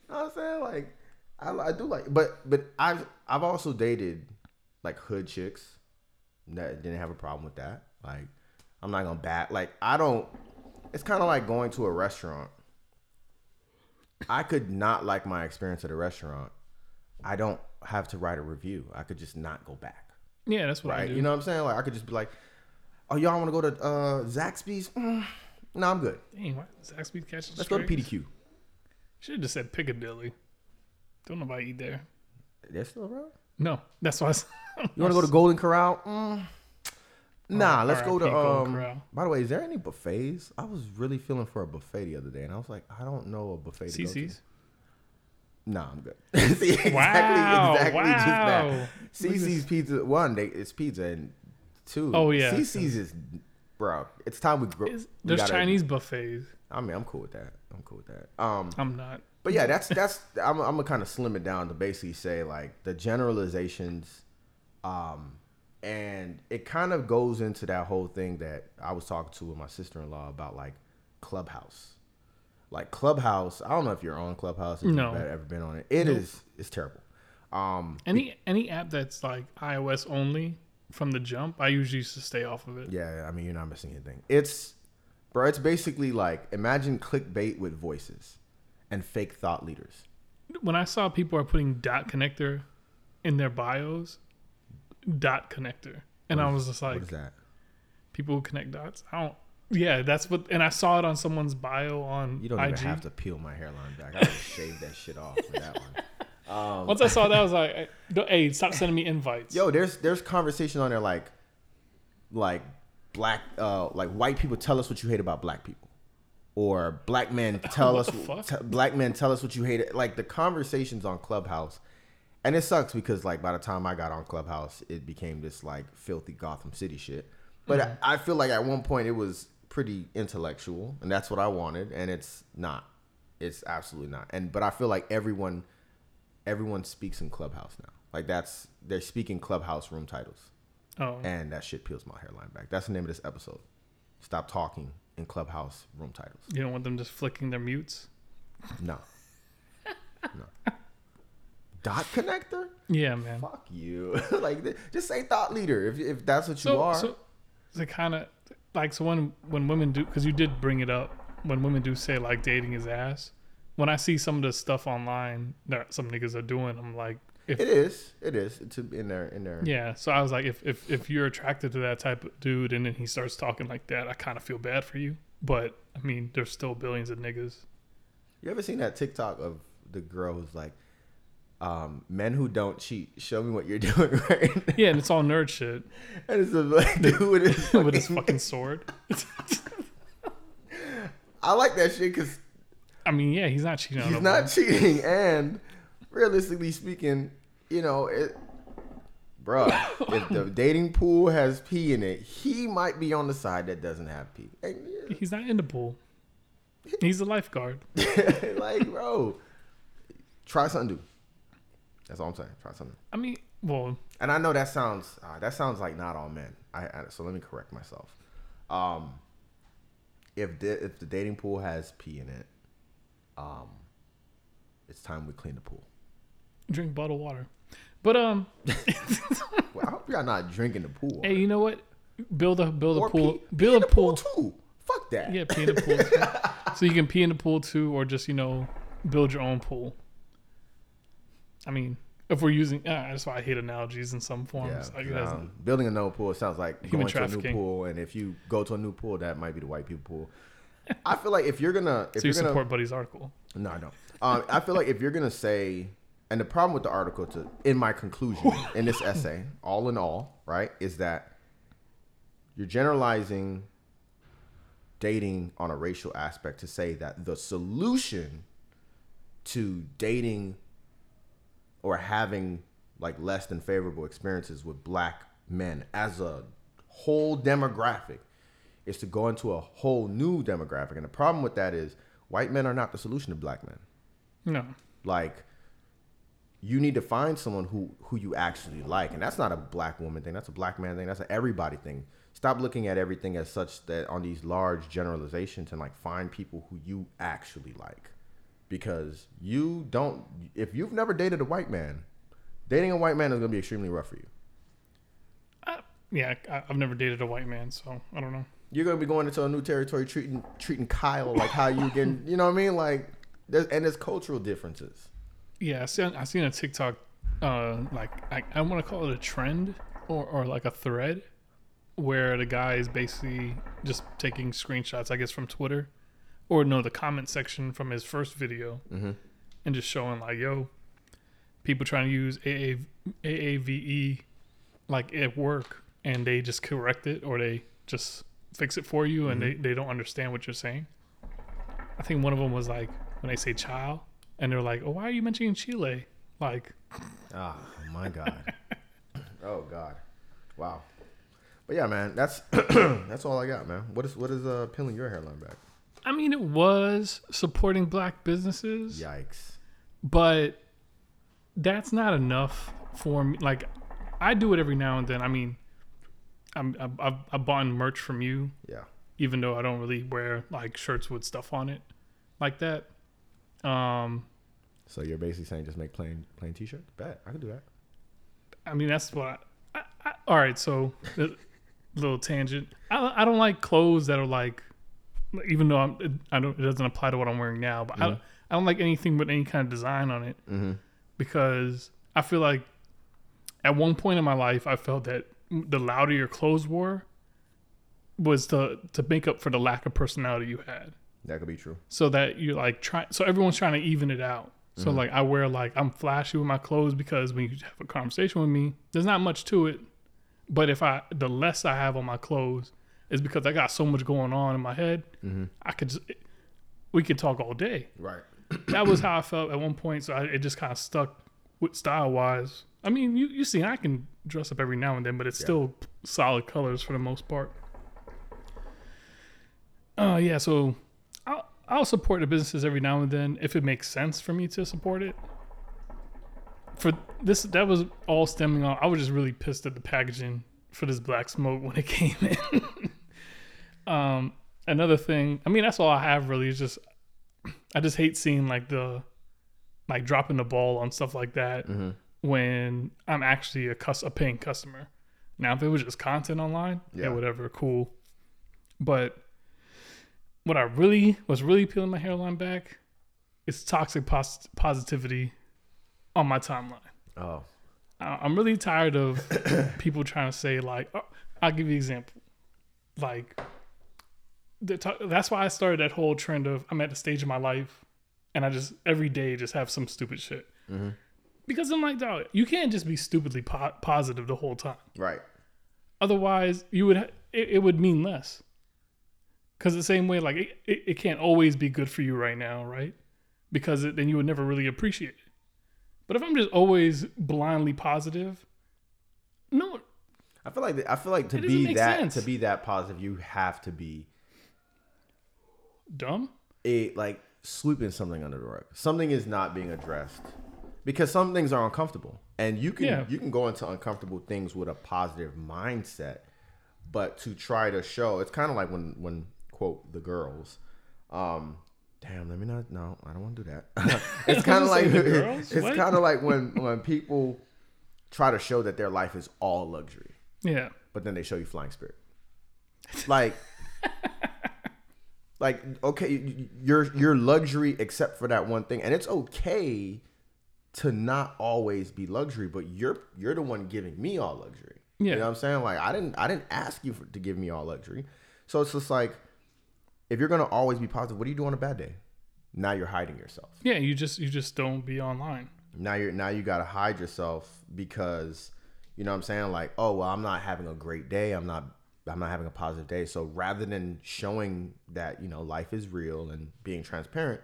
know what I'm saying? Like, I, I do like, but but I've I've also dated like hood chicks that didn't have a problem with that. Like, I'm not gonna bat. Like, I don't. It's kind of like going to a restaurant. I could not like my experience at a restaurant. I don't have to write a review. I could just not go back Yeah, that's what I right? do. You know what I'm saying? Like I could just be like, "Oh, y'all want to go to uh, Zaxby's? Mm, no, I'm good. Dang, why Zaxby's catching Let's go to? PDQ. Should have just said Piccadilly. Don't nobody eat there. They're still around. No, that's why. You want to go to Golden Corral? Mm, nah, let's go to. Um, by the way, is there any buffets? I was really feeling for a buffet the other day, and I was like, I don't know a buffet. To go to. CC's. Nah, I'm good. See, exactly, Wow, exactly just that. wow. CC's pizza. One, they, it's pizza, and two. Oh, yeah. CC's is, bro. It's time we grow. Is- we gotta- Chinese buffets. I mean, I'm cool with that. I'm cool with that. Um, I'm not. But yeah, that's that's I'm I'm gonna kind of slim it down to basically say like the generalizations, um, and it kind of goes into that whole thing that I was talking to with my sister in law about like Clubhouse, like Clubhouse. I don't know if you're on Clubhouse. If No. you've ever been on it. It is it's terrible. Um, Any any app that's like iOS only from the jump, I usually used to stay off of it. yeah, I mean you're not missing anything. It's Bro, it's basically like imagine clickbait with voices and fake thought leaders. When I saw people are putting dot connector in their bios, dot connector, and I was just like, what is that? people who connect dots. I don't. Yeah, that's what. And I saw it on someone's bio on You don't IG. even have to peel my hairline back. I shaved that shit off for that one. Um, Once I saw that, I was like, "Hey, stop sending me invites." Yo, there's there's conversation on there like like black uh like white people tell us what you hate about black people. Or black men tell What us t- black men tell us what you hate. Like the conversations on Clubhouse. And it sucks because like by the time I got on Clubhouse, it became this like filthy Gotham City shit. But Mm-hmm. I, I feel like at one point it was pretty intellectual, and that's what I wanted, and it's not. It's absolutely not. And but I feel like everyone everyone speaks in Clubhouse now. Like that's they're speaking Clubhouse room titles, Oh, and that shit peels my hairline back. That's the name of this episode. Stop talking in Clubhouse room titles. you don't want them just flicking their mutes. No, no. Dot connector? Yeah, man. Fuck you. like just say thought leader if if that's what you are. so it kind of like so when when women do because you did bring it up when women do say like dating is ass. When I see some of the stuff online that some niggas are doing, I'm like, if it is. It is. It's in there. In there. yeah. So I was like, if if if you're attracted to that type of dude and then he starts talking like that, I kind of feel bad for you. But I mean, there's still billions of niggas. You ever seen that TikTok of the girl who's like, um, "Men who don't cheat, show me what you're doing right." Yeah, and it's all nerd shit and it's a dude with his with his fucking- fucking sword. I like that shit because I mean, yeah, he's not cheating he's not cheating, and realistically speaking, you know it. Bruh, if the dating pool has pee in it, he might be on the side that doesn't have pee. And, He's not in the pool. He's a lifeguard. like, bro, try something new. That's all I'm saying. Try something. I mean, well, And I know that sounds uh, that sounds like not all men. I, I so let me correct myself. Um, if the if the dating pool has pee in it, um, it's time we clean the pool. drink bottled water. But um, Well, I hope y'all not drinking the pool. hey, you know what? Build a build a pool. pee, pee build in a the pool pool. too. Fuck that. Yeah, pee in the pool. so you can pee in the pool too, or just you know build your own pool. I mean, if we're using, uh, that's why I hate analogies in some Yeah, forms. Like, has- um, building a no pool sounds like Human going to a new pool, and if you go to a new pool, that might be the white people pool. I feel like if you're gonna, if so you you're gonna, support Buddy's article. No, I don't. Um, I feel like if you're gonna say, and the problem with the article, to in my conclusion in this essay, all in all, right, is that you're generalizing dating on a racial aspect to say that the solution to dating or having like less than favorable experiences with black men as a whole demographic is to go into a whole new demographic. And the problem with that is white men are not the solution to black men. No, Like you need to find someone who who you actually like, and that's not a black woman thing. That's a black man thing. That's an everybody thing. Stop looking at everything as such that on these large generalizations and like find people who you actually like, because you don't. If you've never dated a white man, dating a white man is gonna be extremely rough for you. yeah, I, I've never dated a white man, so I don't know. You're gonna be going into a new territory, treating treating Kyle like how you can You know what I mean? Like, there's, and there's cultural differences. Yeah, I seen I seen a TikTok, uh, like I, I want to call it a trend or or like a thread, where the guy is basically just taking screenshots, I guess, from Twitter, or no, the comment section from his first video, Mhm. and just showing like, yo, people trying to use AA, AAVE like at work, and they just correct it or they just fix it for you, and they they don't understand what you're saying. I think one of them was like when they say child, and they're like, "Oh, why are you mentioning Chile?" Like, Ah, my God. oh God. Wow. But yeah, man, that's that's all I got, man. What is what is uh peeling your hairline back? I mean, it was supporting black businesses, Yikes. but that's not enough for me. Like, I do it every now and then. I mean, I'm I've, I've, bought merch from you, Yeah. even though I don't really wear like shirts with stuff on it, like that. Um, So you're basically saying just make plain plain t-shirts? Bet I could do that. I mean, that's what. I, I, I, all right, so little tangent. I I don't like clothes that are like even though I'm, it, I don't, it doesn't apply to what I'm wearing now. But I, don't, I don't like anything with any kind of design on it Mm-hmm. because I feel like at one point in my life, I felt that the louder your clothes were was to to make up for the lack of personality you had. That could be true. So that you're like trying. So everyone's trying to even it out. So like I wear like I'm flashy with my clothes because when you have a conversation with me, there's not much to it. But if I the less I have on my clothes is because I got so much going on in my head. I could just we could talk all day. Right. That was how I felt at one point. So I, it just kind of stuck with style wise. I mean, you you see, I can dress up every now and then, but it's still solid colors for the most part. Uh yeah, so I'll I'll support the businesses every now and then if it makes sense for me to support it. For this, that was all stemming on. I was just really pissed at the packaging for this black smoke when it came in. Um, another thing, I mean, that's all I have really. Is just I just hate seeing like the like dropping the ball on stuff like that when I'm actually a cus- a paying customer. Now, if it was just content online, yeah, Yeah. whatever, cool. But what I really was really peeling my hairline back is toxic pos- positivity on my timeline. Oh. I- I'm really tired of people trying to say like, oh, I'll give you an example, like that's why I started that whole trend of I'm at the stage of my life, and I just every day just have some stupid shit. Mm-hmm. Because I'm like, dog, you can't just be stupidly po- positive the whole time. Right. Otherwise, you would it, it would mean less. Because the same way, like it, it, it can't always be good for you right now, right? Because it, then you would never really appreciate it. But if I'm just always blindly positive, no, I feel like I feel like to be that sense. to be that positive, you have to be dumb. It like sweeping something under the rug. Something is not being addressed because some things are uncomfortable, and you can Yeah. you can go into uncomfortable things with a positive mindset, but to try to show it's kind of like when when quote the girls. Um, damn, let me not. No, I don't want to do that. it's kind of like it's kind of like when when people try to show that their life is all luxury Yeah, but then they show you flying spirit. Like, like okay, your your luxury except for that one thing, and it's okay to not always be luxury, but you're you're the one giving me all luxury. Yeah. you know what I'm saying? Like, I didn't I didn't ask you for, to give me all luxury, so it's just like if you're gonna always be positive, what do you do on a bad day? Now you're hiding yourself. yeah. You just you just don't be online. Now you're now you gotta hide yourself because you know what I'm saying like oh well I'm not having a great day I'm not I'm not having a positive day. So rather than showing that you know life is real and being transparent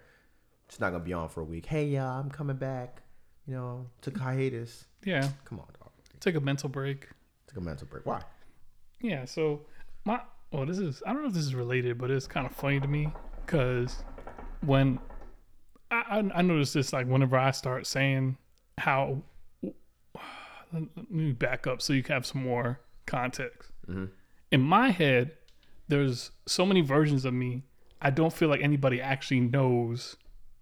it's not gonna be on for a week. Hey yeah I'm coming back. You know took hiatus. Yeah, come on dog. Take a mental break. took a mental break. Why? Yeah, so my well, this is I don't know if this is related, but it's kind of funny to me because when I, I I notice this like whenever I start saying how let me back up so you can have some more context. Mm-hmm. In my head, there's so many versions of me. I don't feel like anybody actually knows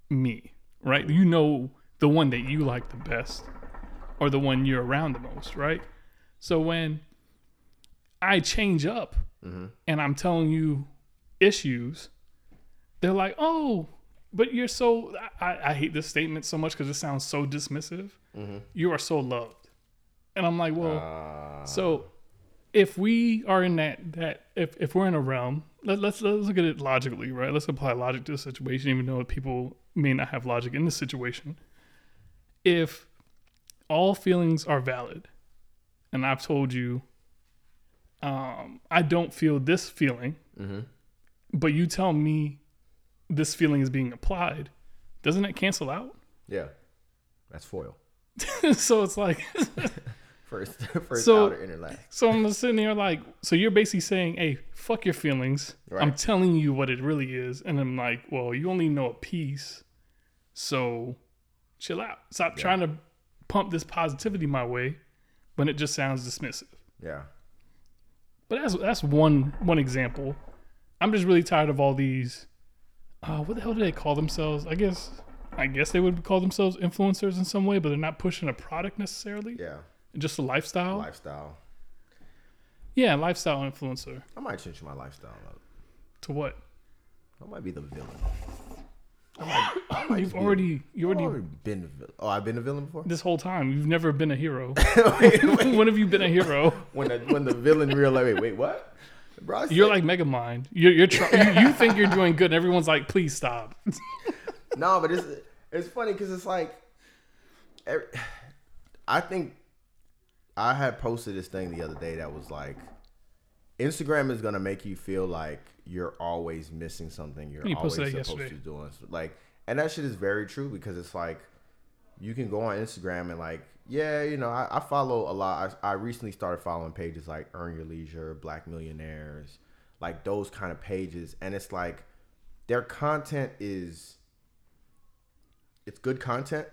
me, right? You know the one that you like the best, or the one you're around the most, right? So when I change up and I'm telling you issues, they're like, oh, but you're so. I, I hate this statement so much because it sounds so dismissive. You are so loved. And I'm like, well, uh, so if we are in that, that if, if we're in a realm, let, let's, let's look at it logically, right? Let's apply logic to the situation, even though people may not have logic in this situation. If all feelings are valid, and I've told you, um, I don't feel this feeling, but you tell me this feeling is being applied, doesn't it cancel out? yeah that's foil so it's like, first first So- outer inner last so I'm sitting there like, so you're basically saying, hey, fuck your feelings. I'm telling you what it really is. And I'm like, well, you only know a piece. So chill out. Stop trying to pump this positivity my way when it just sounds dismissive. yeah But that's that's one one example. I'm just really tired of all these. Uh, what the hell do they call themselves? I guess I guess they would call themselves influencers in some way, but they're not pushing a product necessarily. yeah Just a lifestyle. lifestyle Yeah, lifestyle influencer. I might change my lifestyle up To what? I might be the villain. I might, I might You've be- already, you already, already been the villain. Oh, I've been a villain before. this whole time, you've never been a hero. wait, wait. when have you been a hero? When the when the villain realized, wait, wait, what? Bro, You're like Megamind. You're, you're try- you, you think you're doing good, and everyone's like, please stop. no, but it's it's funny because it's like, every, I think I had posted this thing the other day that was like, Instagram is gonna make you feel like you're always missing something. You're You always supposed that to be doing like, and that shit is very true because it's like, you can go on Instagram and like, yeah, you know, I, I follow a lot. I, I recently started following pages like Earn Your Leisure, Black Millionaires, like those kind of pages, and it's like their content is it's good content,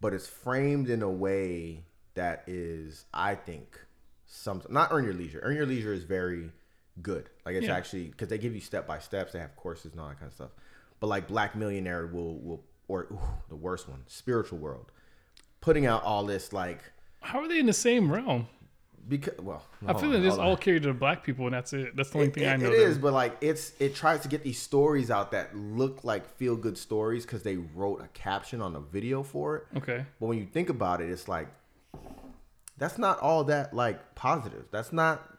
but it's framed in a way that is, I think, some not earn your leisure. Earn your leisure is very good. Like it's Yeah. actually because they give you step by steps. They have courses and all that kind of stuff. But like Black Millionaire will will or ooh, the worst one, Spiritual World, putting out all this like How are they in the same realm? because well, I feel on, like this all carried to black people, and that's it. That's the only It- thing I know. It them. but like it's it tries to get these stories out that look like feel good stories because they wrote a caption on a video for it. Okay. But when you think about it, it's like that's not all that like positive. That's not.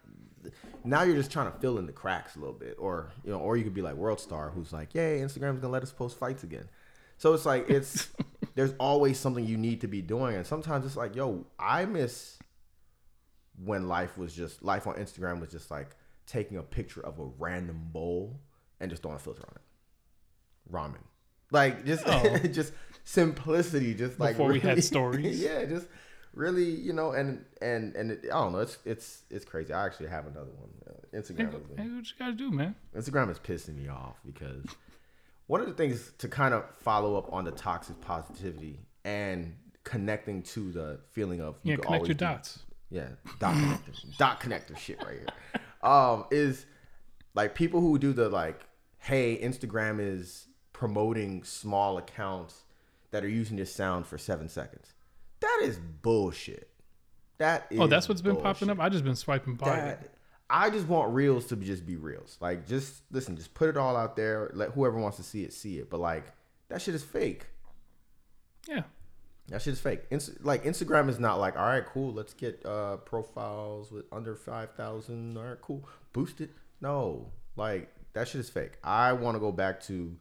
Now you're just trying to fill in the cracks a little bit, or you know, or you could be like World Star, who's like, "Yay, Instagram's gonna let us post fights again." So it's like it's there's always something you need to be doing, and sometimes it's like, "Yo, I miss when life was just life on Instagram was just like taking a picture of a random bowl and just throwing a filter on it, ramen, like just Oh. just simplicity, just like Before we had stories. yeah, just really, you know, and and and it, I don't know, it's it's it's crazy. I actually have another one. Uh, Instagram, been- hey, what you gotta do, man? Instagram is pissing me off because one of the things to kind of follow up on the toxic positivity and connecting to the feeling of you Yeah, connect always your do- dots. yeah, dot connector, dot connector shit right here. Um, is like people who do the like, hey, Instagram is promoting small accounts that are using this sound for seven seconds. That is bullshit. That is Oh, that's what's been popping up. I just been swiping by it. That I just want reels to just be reels. Like, just listen, just put it all out there. Let whoever wants to see it see it. But like, that shit is fake. Yeah. That shit is fake. Inst- like Instagram is not like, all right, cool, let's get uh, profiles with under five thousand. All right, cool, boost it. No, like that shit is fake. I want to go back to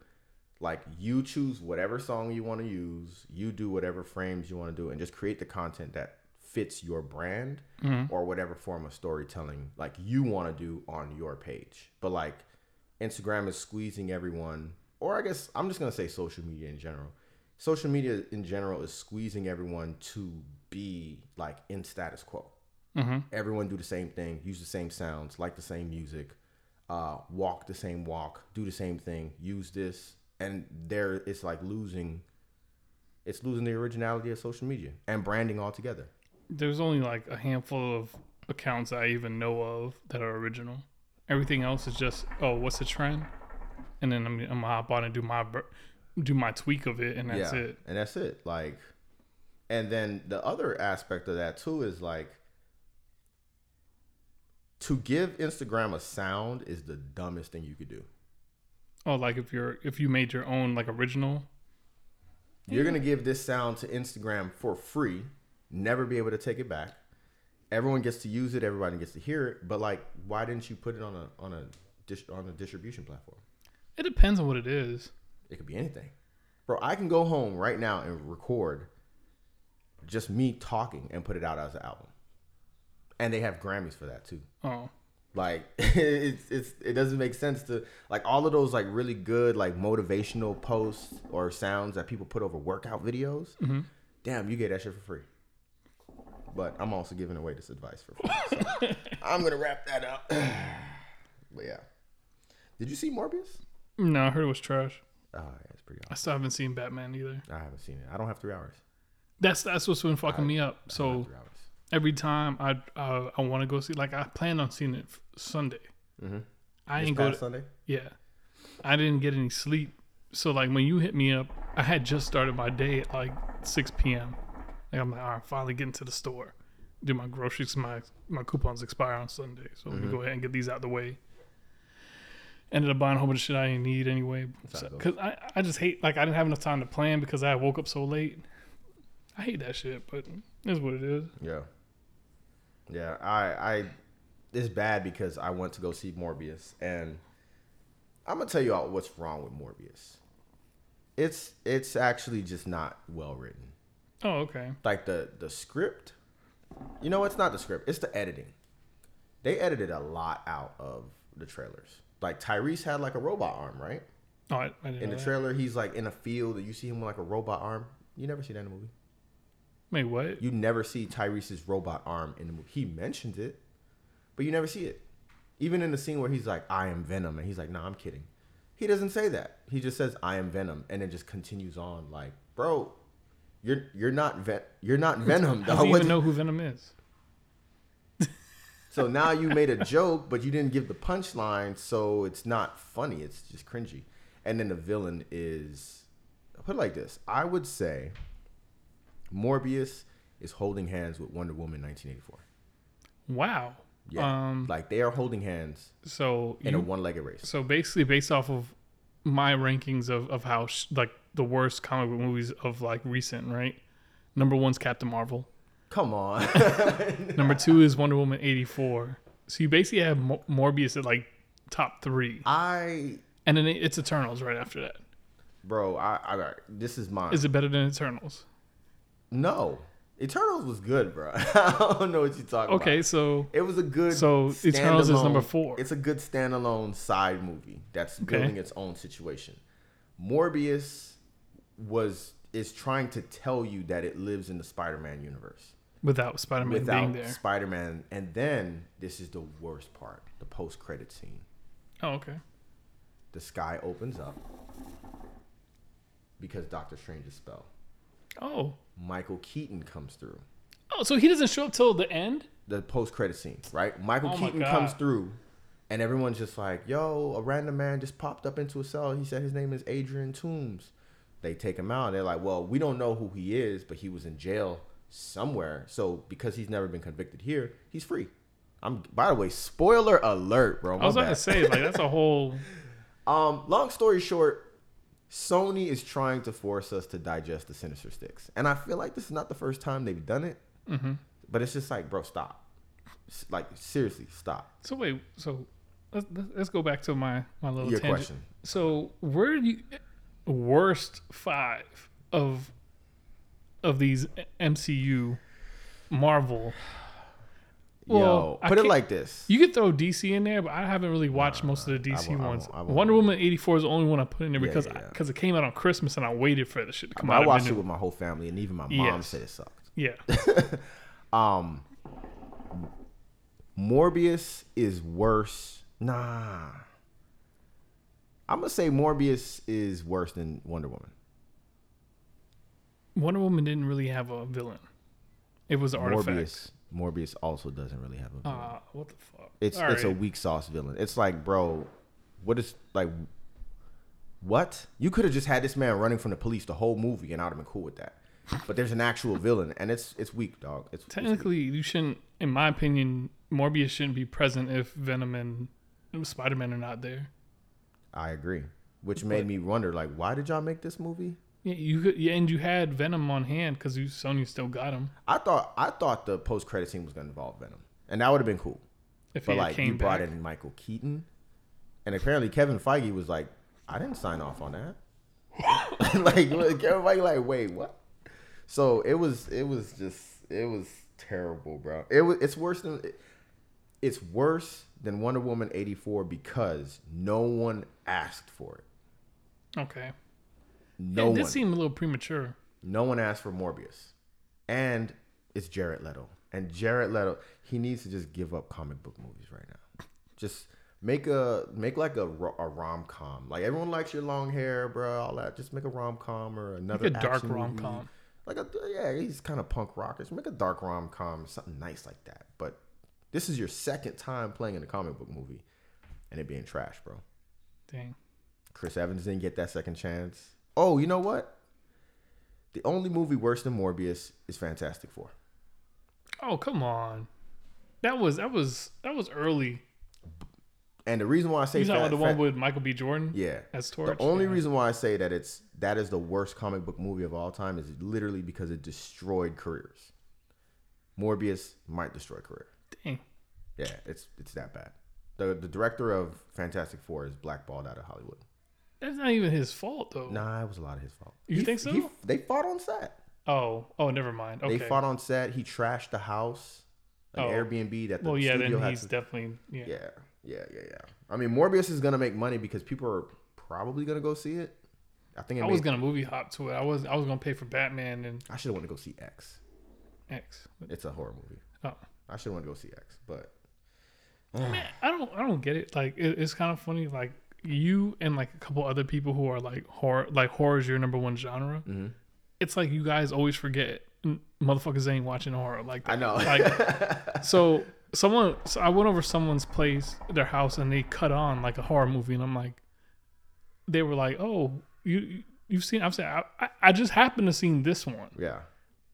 like you choose whatever song you want to use, you do whatever frames you want to do, and just create the content that fits your brand or whatever form of storytelling like you want to do on your page. But like Instagram is squeezing everyone, or I guess I'm just gonna say social media in general. Social media in general is squeezing everyone to be like in status quo. Mm-hmm. Everyone do the same thing, use the same sounds, like the same music, uh, walk the same walk, do the same thing, use this, and there it's like losing. It's losing the originality of social media and branding altogether. There's only like a handful of accounts I even know of that are original. Everything else is just, oh, what's the trend? And then I'm, I'm gonna hop on and do my do my tweak of it, and that's yeah, it. and that's it. Like, and then the other aspect of that too is like to give Instagram a sound is the dumbest thing you could do. Oh, like if you're if you made your own like original, You're gonna give this sound to Instagram for free, never be able to take it back. Everyone gets to use it, everybody gets to hear it, but like, why didn't you put it on a on a dis- on a distribution platform? it depends on what it is. It could be anything. Bro, I can go home right now and record just me talking and put it out as an album. And they have Grammys for that too. Oh, Like it's it's it doesn't make sense to like all of those like really good like motivational posts or sounds that people put over workout videos. Mm-hmm. Damn, you get that shit for free. But I'm also giving away this advice for free. So I'm gonna wrap that up. but yeah. Did you see Morbius? no, I heard it was trash. Oh, yeah, it's pretty I still haven't seen Batman either. I haven't seen it. I don't have three hours. That's that's what's been fucking me up. I So three hours. Every time I uh, I want to go see, like I plan on seeing it Sunday. Mhm. I This ain't go. To, Sunday. yeah, I didn't get any sleep. So like when you hit me up, I had just started my day at like 6 p.m. Like I'm like, all right, finally getting to the store, do my groceries. My my coupons expire on Sunday, so let me go ahead and get these out the way. ended up buying a whole bunch of shit I didn't need anyway. Because I, I just hate like I didn't have enough time to plan because I woke up so late. I hate that shit, but it's what it is. Yeah. Yeah, I I it's bad because I went to go see Morbius and I'm gonna tell you all what's wrong with Morbius. It's it's actually just not well written. Oh, okay. Like the the script, you know, it's not the script, it's the editing. They edited a lot out of the trailers. Like Tyrese had like a robot arm, right? Oh, I, I didn't In the that. trailer, he's like in a field and you see him with like a robot arm. You never see that in the movie. Wait, what? You never see Tyrese's robot arm in the movie. He mentions it, but you never see it. Even in the scene where he's like, "I am Venom," and he's like, "No, I'm kidding." He doesn't say that. He just says, "I am Venom," and it just continues on. Like, bro, you're you're not Ven- you're not Venom. How do you even know who Venom is? So now you made a joke, but you didn't give the punchline, so it's not funny. It's just cringy. And then the villain is I'll put it like this. I would say Morbius is holding hands with Wonder Woman 1984. Wow. Yeah, Um. like they are holding hands So in a one-legged race. so basically, based off of my rankings of of how sh- like the worst comic book movies of like recent, right? Number one's Captain Marvel. Come on, Number two is Wonder Woman eighty four. So you basically have Mo- Morbius at like top three, I, and then it's Eternals right after that. bro, I, I, this is mine. Is it better than Eternals? No, Eternals was good, bro. I don't know what you're talking about. Okay, so It was a good. So, Eternals is number four. It's a good standalone side movie that's Okay. building its own situation. Morbius was is trying to tell you that it lives in the Spider-Man universe without Spider Man being without there. Spider-Man. And then this is the worst part: the post-credit scene. Oh, okay. The sky opens up because Doctor Strange's spell. Oh, Michael Keaton comes through. oh, so he doesn't show up till the end. the post credit scene, right? Michael Oh Keaton comes through, and everyone's just like, "Yo, a random man just popped up into a cell. He said his name is Adrian Toomes." They take him out. And they're like, "Well, we don't know who he is, but he was in jail somewhere. So because he's never been convicted here, he's free." I'm. By the way, spoiler alert, bro. I was about to say like that's a whole. Um, long story short, Sony is trying to force us to digest the Sinister Six, and I feel like this is not the first time they've done it. hmm But it's just like, bro, stop. Like seriously, stop. So wait, so let's let's go back to my my little Your tangent. question. So where do you worst five of of these MCU Marvel? Well, Yo, I put it like this. You could throw DC in there, but I haven't really watched most of the I DC won't- I ones. won't- I won't. Wonder Woman eighty four is the only one I put in there Yeah, because yeah, because it came out on Christmas and I waited for the shit to come out. I watched it with my whole family, and even my mom Yes. said it sucked. Yeah, Um, Morbius is worse. Nah, I'm gonna say Morbius is worse than Wonder Woman. Wonder Woman didn't really have a villain. It was an artifact. Morbius, also doesn't really have a villain. Uh, what the fuck? it's All it's a weak sauce villain. It's like, bro, what is like, what? You could have just had this man running from the police the whole movie, and I'd have been cool with that. But there's an actual villain, and it's it's weak, dog. It's, it's weak. Technically, you shouldn't, in my opinion, Morbius shouldn't be present if Venom and Spider Man are not there. I agree. Which made me wonder, like, why did y'all make this movie? Yeah, you could, yeah, and you had Venom on hand because you Sony still got him. I thought I thought the post credit scene was gonna involve Venom, and that would have been cool. If But he like, came you brought in Michael Keaton, and apparently Kevin Feige was like, I didn't sign off on that. like Kevin Feige, like, wait, what? So it was it was just it was terrible, bro. It was it's worse than it's worse than Wonder Woman eighty four because no one asked for it. Okay. No yeah, one. this seemed a little premature. No one asked for Morbius. And it's Jared Leto. And Jared Leto, he needs to just give up comic book movies right now. Just make a make like a, a rom com. Like everyone likes your long hair, bro. All that. Just make a rom com or another Like a dark rom com. Like a yeah, he's kind of punk rockers. Make a dark rom com, something nice like that. But this is your second time playing in a comic book movie, and it being trash, bro. Dang. Chris Evans didn't get that second chance. Oh, you know what? The only movie worse than Morbius is Fantastic Four. Oh come on. That was that was that was early. And the reason why I say You talking about the one with Michael B. Jordan? yeah, As Torch. the only Yeah. reason why I say that it's that is the worst comic book movie of all time is literally because it destroyed careers. Morbius might destroy career. Dang. Yeah, it's it's that bad. The the director of Fantastic Four is blackballed out of Hollywood. That's not even his fault though. Nah, it was a lot of his fault. You He- think so? he- they fought on set. Oh, oh, never mind. Okay. They fought on set. He trashed the house, an Oh. Airbnb that the well, yeah, studio then he's to definitely yeah. Yeah, yeah, yeah, yeah. I mean, Morbius is gonna make money because people are probably gonna go see it. I think it I made, was gonna movie hop to it. I was I was gonna pay for Batman and I should have went to go see X. X. It's a horror movie. Oh. I should want to go see X, but Man, I don't I don't get it. Like it, it's kind of funny. Like you and like a couple other people who are like horror like horror is your number one genre. Mhm. It's like you guys always forget motherfuckers ain't watching horror like that. I know. Like so someone so I went over someone's place, their house, and they cut on like a horror movie, and I'm like, they were like, oh you you've seen? I'm saying I, I, I just happened to seen this one, yeah.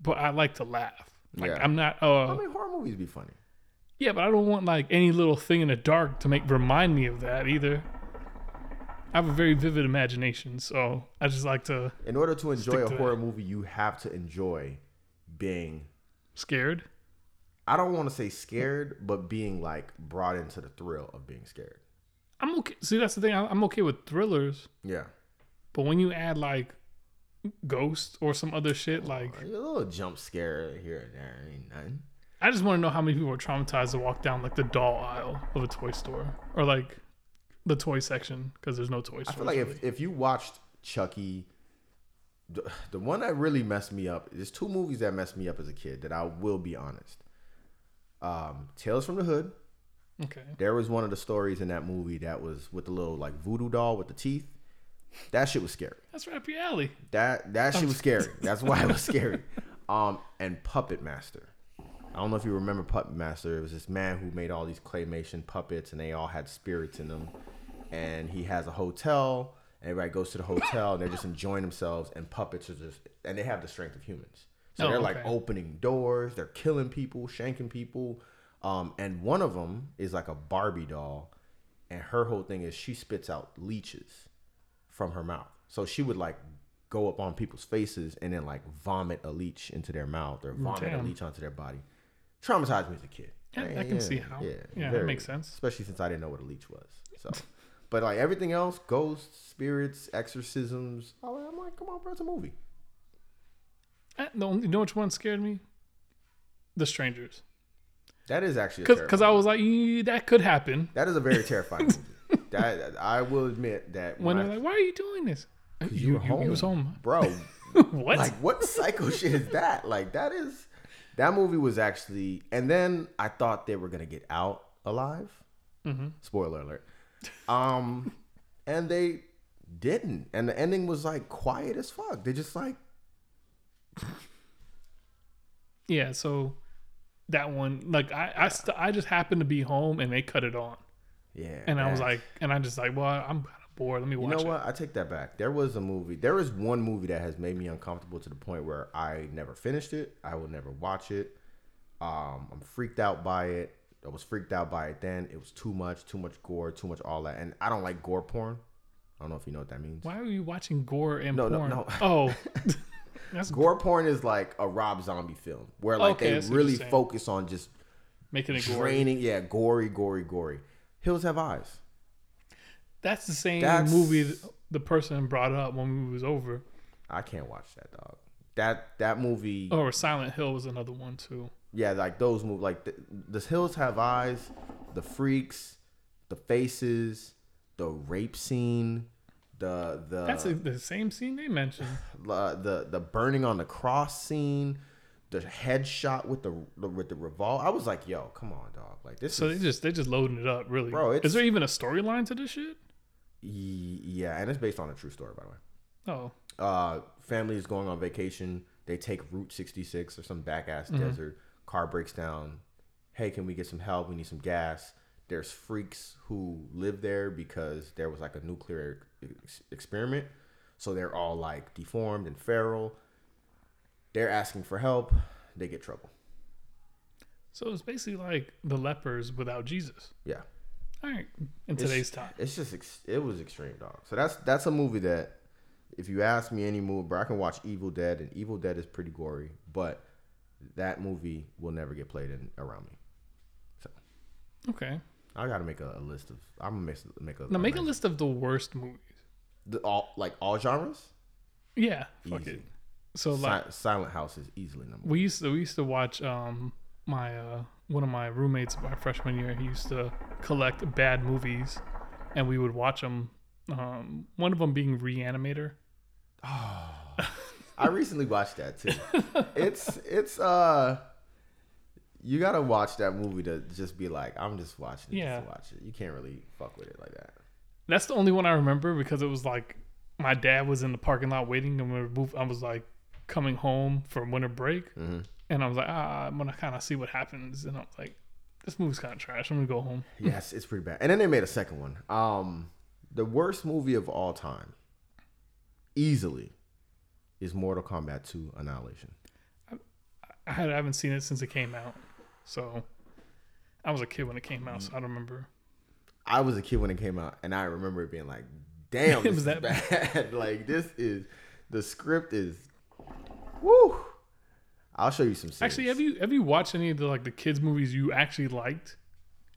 but I like to laugh. Like Yeah. I'm not. I Uh, mean, horror movies be funny. yeah, but I don't want like any little thing in the dark to make remind me of that either. I have a very vivid imagination, so I just like to In order to enjoy a to horror movie, you have to enjoy being. scared. I don't want to say scared, but being like brought into the thrill of being scared. I'm okay. See, that's the thing. I'm okay with thrillers, Yeah. but when you add like ghosts or some other shit, like A little jump scare here and there ain't nothing. I just want to know how many people are traumatized to walk down like the doll aisle of a toy store or like the toy section because there's no toy I feel like if, if you watched Chucky, the, the one that really messed me up, there's two movies that messed me up as a kid that I will be honest. Um, Tales from the Hood. okay, There was one of the stories in that movie that was with the little like voodoo doll with the teeth. That shit was scary. that's right up your alley. That that shit was scary. That's why it was scary. Um, and Puppet Master. I don't know if you remember Puppet Master. It was this man who made all these claymation puppets, and they all had spirits in them. And he has a hotel. And everybody goes to the hotel, and they're just enjoying themselves. And puppets are just, and they have the strength of humans. So Oh, they're like okay. opening doors. They're killing people, shanking people. Um, and one of them is like a Barbie doll, and her whole thing is she spits out leeches from her mouth. So she would like go up on people's faces and then like vomit a leech into their mouth or vomit a leech onto their body. Traumatized me as a kid. Yeah, I can see how. Yeah, that very- makes sense. Especially since I didn't know what a leech was. So, but like everything else, ghosts, spirits, exorcisms. I'm like, I'm like, come on, bro, it's a movie. Eh, The only, you know which one scared me? The Strangers. That is actually Because I was like, "Eh, that could happen. That is a very terrifying movie. That I will admit that When I- they're like, why are you doing this? you were home, He was home. bro. what? Like what psycho shit is that? Like that is that movie was actually and then I thought they were gonna get out alive. Mm-hmm. Spoiler alert. Um and they didn't. And the ending was like quiet as fuck. They just like yeah, so that one, like, I I, st- I just happened to be home and they cut it on. yeah. And I was like, and I just like, well, I'm kind of bored. Let me watch. You know it. what? I take that back. There was a movie. There is one movie that has made me uncomfortable to the point where I never finished it. I will never watch it. Um, I'm freaked out by it. I was freaked out by it then. It was too much, too much gore, too much all that. And I don't like gore porn. I don't know if you know what that means. Why are you watching gore and No, no, porn? no. Oh, that's Gore porn is like a Rob Zombie film where like Okay, they really focus on just making it draining. Yeah, gory, gory, gory. Hills Have Eyes. That's the same That's- movie the person brought up when we was over. I can't watch that dog. That that movie. Oh, or Silent Hill was another one too. Yeah, like those movies, like the, the Hills Have Eyes, the Freaks, the Faces, the rape scene, the the That's a, the same scene they mentioned. uh, the the burning on the cross scene, the headshot with the, the with the revolver. I was like, yo, come on, dog, like this So they is just they just loading it up, really. Bro, Is there even a storyline to this shit? Yeah, and it's based on a true story, by the way. Oh, uh, family is going on vacation. They take Route 66 or some back ass Mm-hmm. desert. Car breaks down. Hey, can we get some help? We need some gas. There's freaks who live there because there was like a nuclear ex- experiment. So they're all like deformed and feral. They're asking for help. They get trouble. so it's basically like the lepers without Jesus. Yeah. All right, in It's- today's time. It's just ex- it was extreme, dog. So that's that's a movie that if you ask me any movie, bro, I can watch Evil Dead, and Evil Dead is pretty gory, but that movie will never get played in around me. Okay. I got to make a, a list of. I'm gonna make, make a Now make a list. of the worst movies. The, all like all genres. Yeah. Fuck it. So like Si- Silent House is easily number. one. we used to we used to watch um my uh one of my roommates my freshman year he used to collect bad movies and we would watch them um one of them being reanimator I recently watched that too. it's it's uh. You gotta watch that movie to just be like, I'm just watching it Yeah. just watch it. You can't really fuck with it like that. that's the only one i remember because it was like my dad was in the parking lot waiting and we were move, i was like coming home from winter break Mhm. and i was like ah i'm gonna kind of see what happens and i was like this movie's kind of trash i'm gonna go home Yes, it's pretty bad. And then they made a second one. Um, the worst movie of all time, easily, is Mortal Kombat 2 Annihilation. i, I haven't seen it since it came out so i was a kid when it came out so i don't remember I was a kid when it came out, and I remember it being like, "Damn, It this was is that bad. like this is the script is, woo." I'll show you some. Scenes. Actually, have you have you watched any of the like the kids movies you actually liked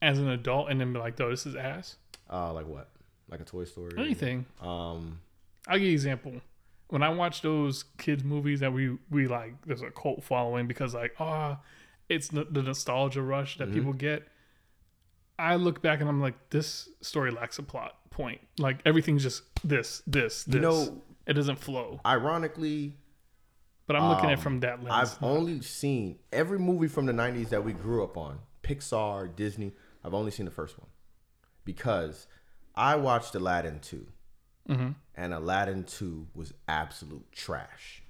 as an adult and then be like, "Oh, this is ass." Uh, like what? Like a Toy Story? Anything. Um, I'll give you an example. When I watch those kids movies that we we like, there's a cult following because like, ah, it's the, the nostalgia rush Mm-hmm. that people get. I look back and I'm like, this story lacks a plot point. Like everything's just this, this, this. You know- it doesn't flow. ironically, But I'm looking at it Um, from that lens. I've only seen every movie from the 90s that we grew up on Pixar, Disney. I've only seen the first one because I watched Aladdin 2, Mm-hmm. and Aladdin 2 was absolute trash.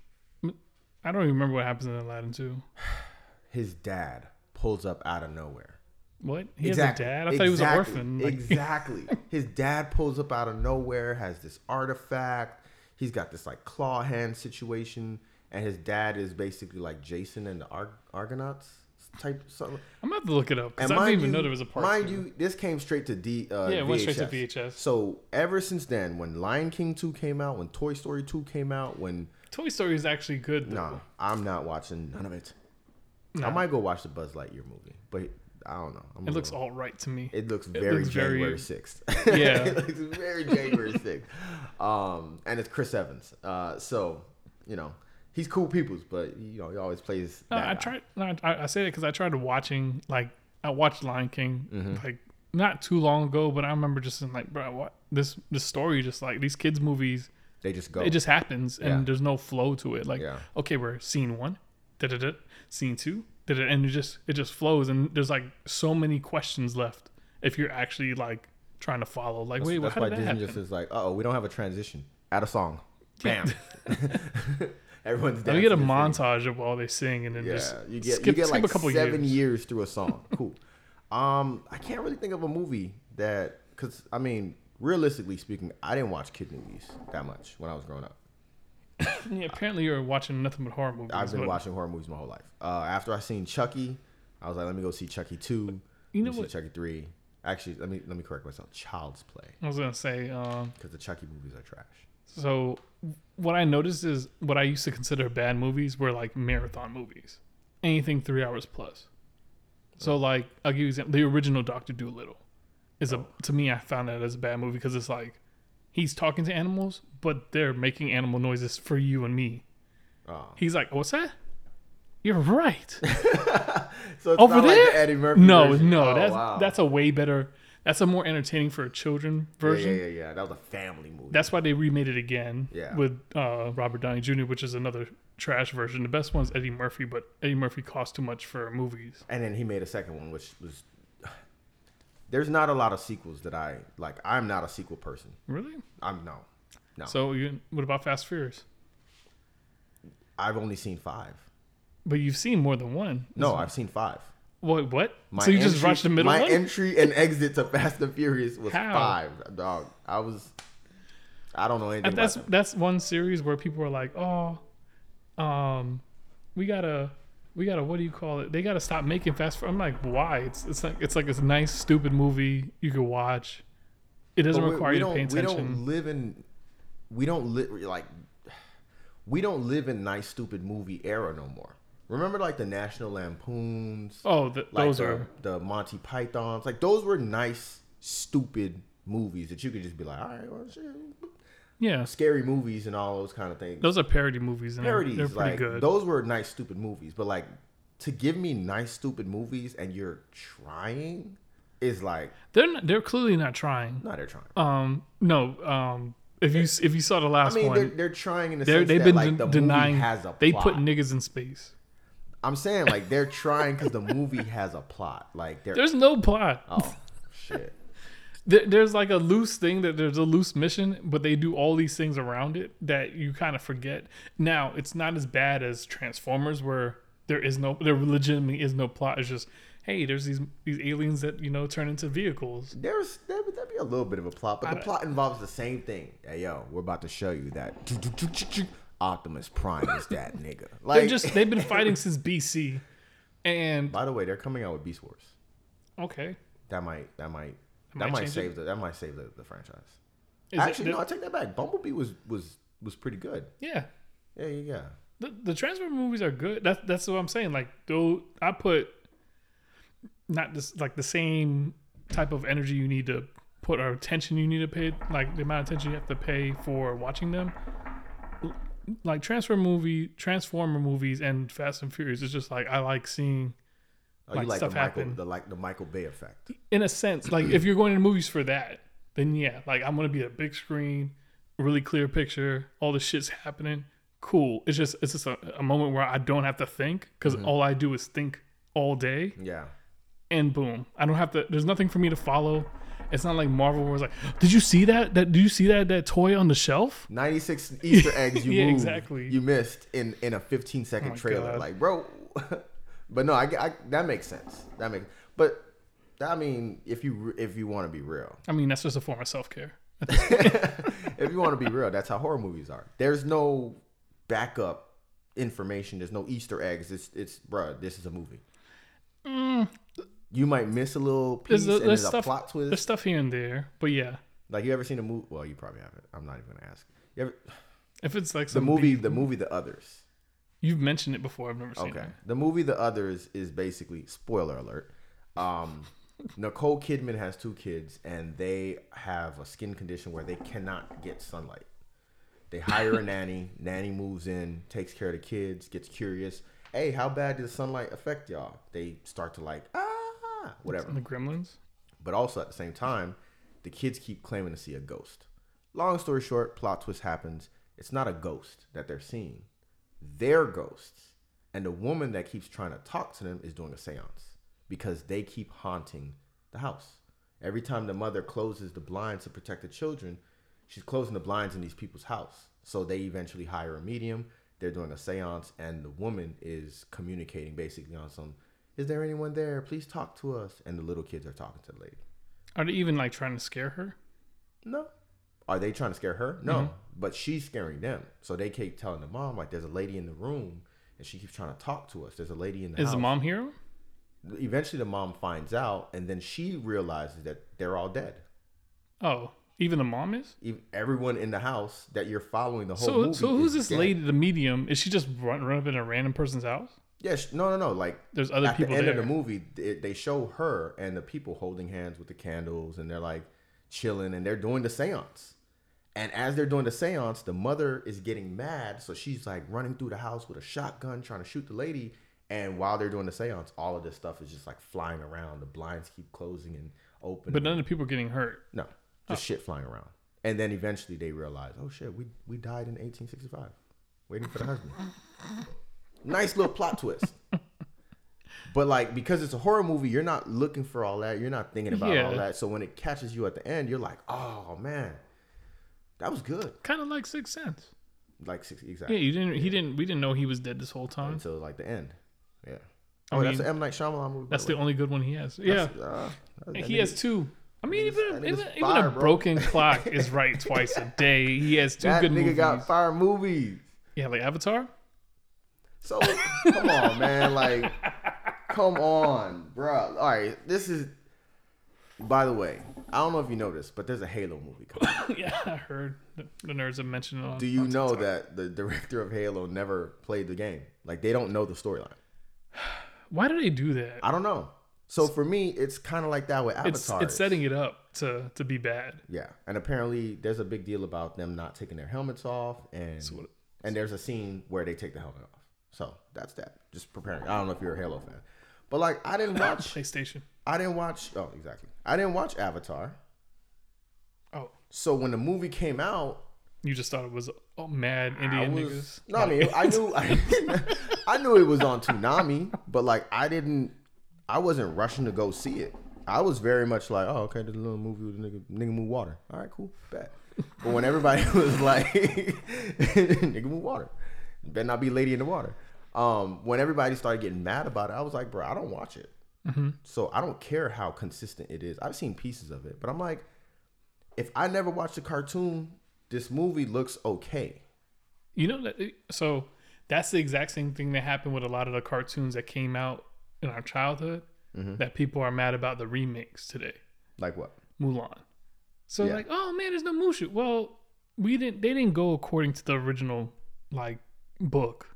I don't even remember what happens in Aladdin 2. His dad pulls up out of nowhere. What? He has a dad? I thought he was an orphan. Like, exactly. His dad pulls up out of nowhere, has this artifact. He's got this like claw hand situation, and his dad is basically like Jason and the Ar- Argonauts type something. I'm about to look it up because I didn't even you, know there was a part. mind two. you, this came straight to D. Uh, Yeah, it went straight to VHS. So ever since then, when Lion King two came out, when Toy Story two came out, when Toy Story is actually good. No, I'm not watching none of it. No. I might go watch the Buzz Lightyear movie, but I don't know. I'm It looks all right to me. It looks very looks very- January sixth. Yeah. it looks very January sixth. Um, and it's Chris Evans. Uh, so you know he's cool peoples, but you know he always plays. No, I guy. tried. No, I, I say that because I tried watching like I watched Lion King Mm-hmm. like not too long ago, but I remember just in like, bro, what this this story just like these kids movies. They just go. It just happens and Yeah. there's no flow to it. Like, Yeah. okay, we're scene one, da da da, scene two, da da, and it just it just flows and there's like so many questions left if you're actually like trying to follow. Like, That's, wait, that's why Disney happen? just is like, oh, we don't have a transition. Add a song. Bam. Everyone's Let me get a dancing montage of all they sing and then Yeah, just you get skip, you get skip like a couple seven years. years. through a song. Cool. um, I can't really think of a movie that because I mean, realistically speaking, I didn't watch kid movies that much when I was growing up. Yeah, apparently you're watching nothing but horror movies. I've been but watching horror movies my whole life. Uh, after I seen Chucky, I was like, let me go see Chucky two. You let know me see what? Chucky three. Actually, let me let me correct myself. Child's Play I was gonna say. Uh, because the Chucky movies are trash. So what I noticed is what I used to consider bad movies were like marathon movies, anything three hours plus. So oh. like I'll give you an example. The original Doctor Dolittle is a oh. to me I found that as a bad movie because it's like he's talking to animals, but they're making animal noises for you and me. Oh. He's like, "What's that?" You're right. So it's Over not like there? the Eddie Murphy. no, version. no, Oh, that's wow. that's a way better. That's a more entertaining for a children yeah, version. yeah, yeah, yeah. That was a family movie. That's why they remade it again Yeah. with uh, Robert Downey Jr., which is another trash version. The best one's Eddie Murphy, but Eddie Murphy cost too much for movies. and then he made a second one, which was. There's not a lot of sequels that I like. I'm not a sequel person. Really? I'm no, no. So, you, what about Fast Furious? I've only seen five. But you've seen more than one. No, I've seen five. What? What? My so you just entry- watched the middle My one? entry and exit to Fast and Furious was How? five. Dog, I was. I don't know anything that's that's one series where people are like, "Oh, um, we gotta we gotta what do you call it? They gotta stop making fast. I'm like, why? It's it's like it's like this nice stupid movie you could watch. It doesn't we- require we you to pay We don't live in. We don't live like. We don't live in nice stupid movie era no more. Remember, like the National Lampoons, oh, th- like those the, are the Monty Pythons. Like those were nice stupid movies that you could just be like, all right, well, shit. yeah. scary movies and all those kind of things. Those are parody movies they're- parodies, they're pretty like good. those were nice stupid movies. But like to give me nice stupid movies and you're trying is like, they're not, they're clearly not trying. no, they're trying. Um, no. Um, if you if you saw the I last mean, one, they're, they're trying in the they're, sense they've that been like de- the denying. movie has a they put niggas in space. I'm saying like they're trying because the movie has a plot. Like There's no plot. oh shit. There, there's like a loose thing that there's a loose mission, but they do all these things around it that you kind of forget. Now, it's not as bad as Transformers, where there is no, there legitimately is no plot. It's just, hey, there's these these aliens that you know turn into vehicles. There's there would that'd be a little bit of a plot, but the I- plot involves the same thing. Hey yo, we're about to show you that Optimus Prime is that nigga. Like, just they've been fighting since BC, and by the way, they're coming out with Beast Wars. okay, That might that might that might might, save the that might save the, the franchise. Is it- Actually, no, I take that back. Bumblebee was was was pretty good. yeah. Yeah, yeah, yeah. The, the Transformer movies are good. That's that's what I'm saying. Like, though I put not this like the same type of energy you need to put or attention you need to pay, like the amount of attention you have to pay for watching them. Like transfer movie, Transformer movies, and Fast and Furious It's just like I like seeing. Oh, Like, you like stuff the Michael happen. the like the Michael Bay effect. in a sense, like if you're going to movies for that, then yeah, like I'm gonna be a big screen, really clear picture, all the shit's happening. Cool. It's just it's just a, a moment where I don't have to think because mm-hmm. all I do is think all day, Yeah. and boom, I don't have to. There's nothing for me to follow. It's not like Marvel it's like, did you see that? That did you see that that toy on the shelf? 96 Easter eggs you Yeah, moved, exactly. you missed in in a 15 second Oh trailer. God. Like, bro. but no, I, I that makes sense. That makes but I mean, if you if you want to be real, I mean, that's just a form of self care. if you want to be real, that's how horror movies are. There's no backup information. There's no Easter eggs. It's it's bruh, this is a movie. Mm, You might miss a little piece Mm. There's, and there's there's a stuff, plot twist. there's stuff here and there, but yeah, Like you ever seen a movie? Well, you probably haven't. I'm not even gonna ask. You ever, if it's like the movie, B- the movie, The Others. you've mentioned it before. I've never seen Okay. it. Okay. The movie The Others is basically spoiler alert. Um, Nicole Kidman has two kids and they have a skin condition where they cannot get sunlight. They hire a nanny. Nanny moves in, takes care of the kids, gets curious. Hey, how bad does sunlight affect y'all? They start to like ah whatever. The Gremlins. But also at the same time, the kids keep claiming to see a ghost. Long story short, plot twist happens. It's not a ghost that they're seeing. They're ghosts. And the woman that keeps trying to talk to them is doing a seance because they keep haunting the house. Every time the mother closes the blinds to protect the children, she's closing the blinds in these people's house. So they eventually hire a medium. They're doing a seance, and the woman is communicating basically on some, is there anyone there? Please talk to us. And the little kids are talking to the lady. Are they even like trying to scare her? No. Are they trying to scare her? No. Mm-hmm. But she's scaring them. So they keep telling the mom, like, there's a lady in the room and she keeps trying to talk to us. There's a lady in the house. Is house. the mom here? Eventually, the mom finds out and then she realizes that they're all dead. Oh, even the mom is. Ev- Everyone in the house that you're following the whole So, movie. so who's this dead. lady, the medium? Is she just run, run up in a random person's house? Yes. No, no, no. Like, There's other at people the end there. of the movie, they, they show her and the people holding hands with the candles, and they're like chilling, and they're doing the seance. And as they're doing the seance, the mother is getting mad, so she's like running through the house with a shotgun, trying to shoot the lady. And while they're doing the seance, all of this stuff is just like flying around. The blinds keep closing and opening. But none of the people are getting hurt. no, just shit flying around. And then eventually they realize, oh shit, we we died in 1865, waiting for the husband. nice little plot twist. But like because it's a horror movie, you're not looking for all that. You're not thinking about all that. So when it catches you at the end, you're like, oh man, that was good. Kind of like Sixth Sense. Like six exactly. Yeah, you didn't. He didn't. We didn't know he was dead this whole time. until like the end. Yeah. I Oh, that's mean, an M Night Shyamalan movie. That's the way. only good one he has. Yeah, uh, he has two. I mean, even that even, nigga's even a bro. broken clock is right twice a day. He has two That good nigga movies. got fire movies. yeah, like Avatar. So come on, man. Like, come on, bro. All right, this is. By the way, I don't know if you know this, but there's a Halo movie coming. yeah, I heard the, the nerds have mentioned it. On, Do you know TikTok. that the director of Halo never played the game? Like, they don't know the storyline. Why do they do that? I don't know. So for me, it's kind of like that with It's Avatar. it's setting it up to to be bad. Yeah, and apparently there's a big deal about them not taking their helmets off, and and there's a scene where they take the helmet off. So that's that. Just preparing. I don't know if you're a Halo fan, but like I didn't watch. PlayStation. I didn't watch. Oh, exactly. I didn't watch Avatar. Oh, So when the movie came out, you just thought it was oh, mad I Indian was niggas. no. I mean, I knew. I, I knew it was on Toonami, but like I didn't. I wasn't rushing to go see it. I was very much like, oh, okay, this little movie with a nigga, nigga move water. All right, cool, bet. But when everybody was like, nigga move water, better not be lady in the water. Um, when everybody started getting mad about it, I was like, bro, I don't watch it. So I don't care how consistent it is. I've seen pieces of it, but I'm like, if I never watched the cartoon, this movie looks okay. You know so that's the exact same thing that happened with a lot of the cartoons that came out in our childhood Mm-hmm. that people are mad about the remakes today. Like what? Mulan. So Yeah. like, oh man, there's no Mushu. Well, we didn't they didn't go according to the original like book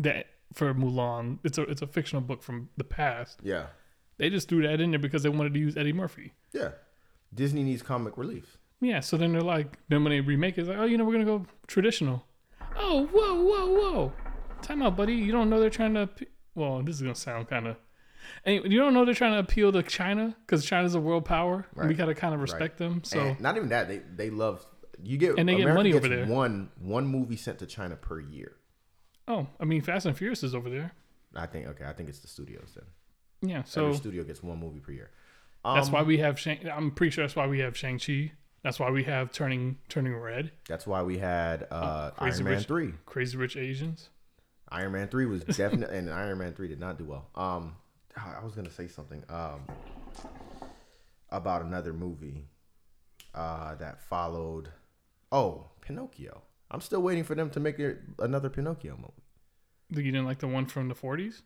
that for Mulan. It's a it's a fictional book from the past. Yeah. They just threw that in there because they wanted to use Eddie Murphy. Yeah. Disney needs comic relief. Yeah, so then they're like, then when they remake it, it's like, oh, you know, we're gonna go traditional. Oh, whoa, whoa, whoa! Time out, buddy. You don't know they're trying to. Well, this is gonna sound kind of. Anyway, you don't know they're trying to appeal to China because China's a world power. and we gotta kind of respect them. So and not even that, they they love you get And they get money over there. One one movie sent to China per year. Oh, I mean, Fast and Furious is over there. I think okay, I think it's the studios then. Yeah, so Every studio gets one movie per year. that's Um, why we have Shang. I'm pretty sure that's why we have Shang Chi. That's why we have turning turning red. That's why we had uh, Crazy Iron Man Rich- three. Crazy Rich Asians. Iron Man three was definitely, and Iron Man three did not do well. Um, I was gonna say something um about another movie uh that followed. Oh, Pinocchio. I'm still waiting for them to make their, another Pinocchio movie, You didn't like the one from the 40s,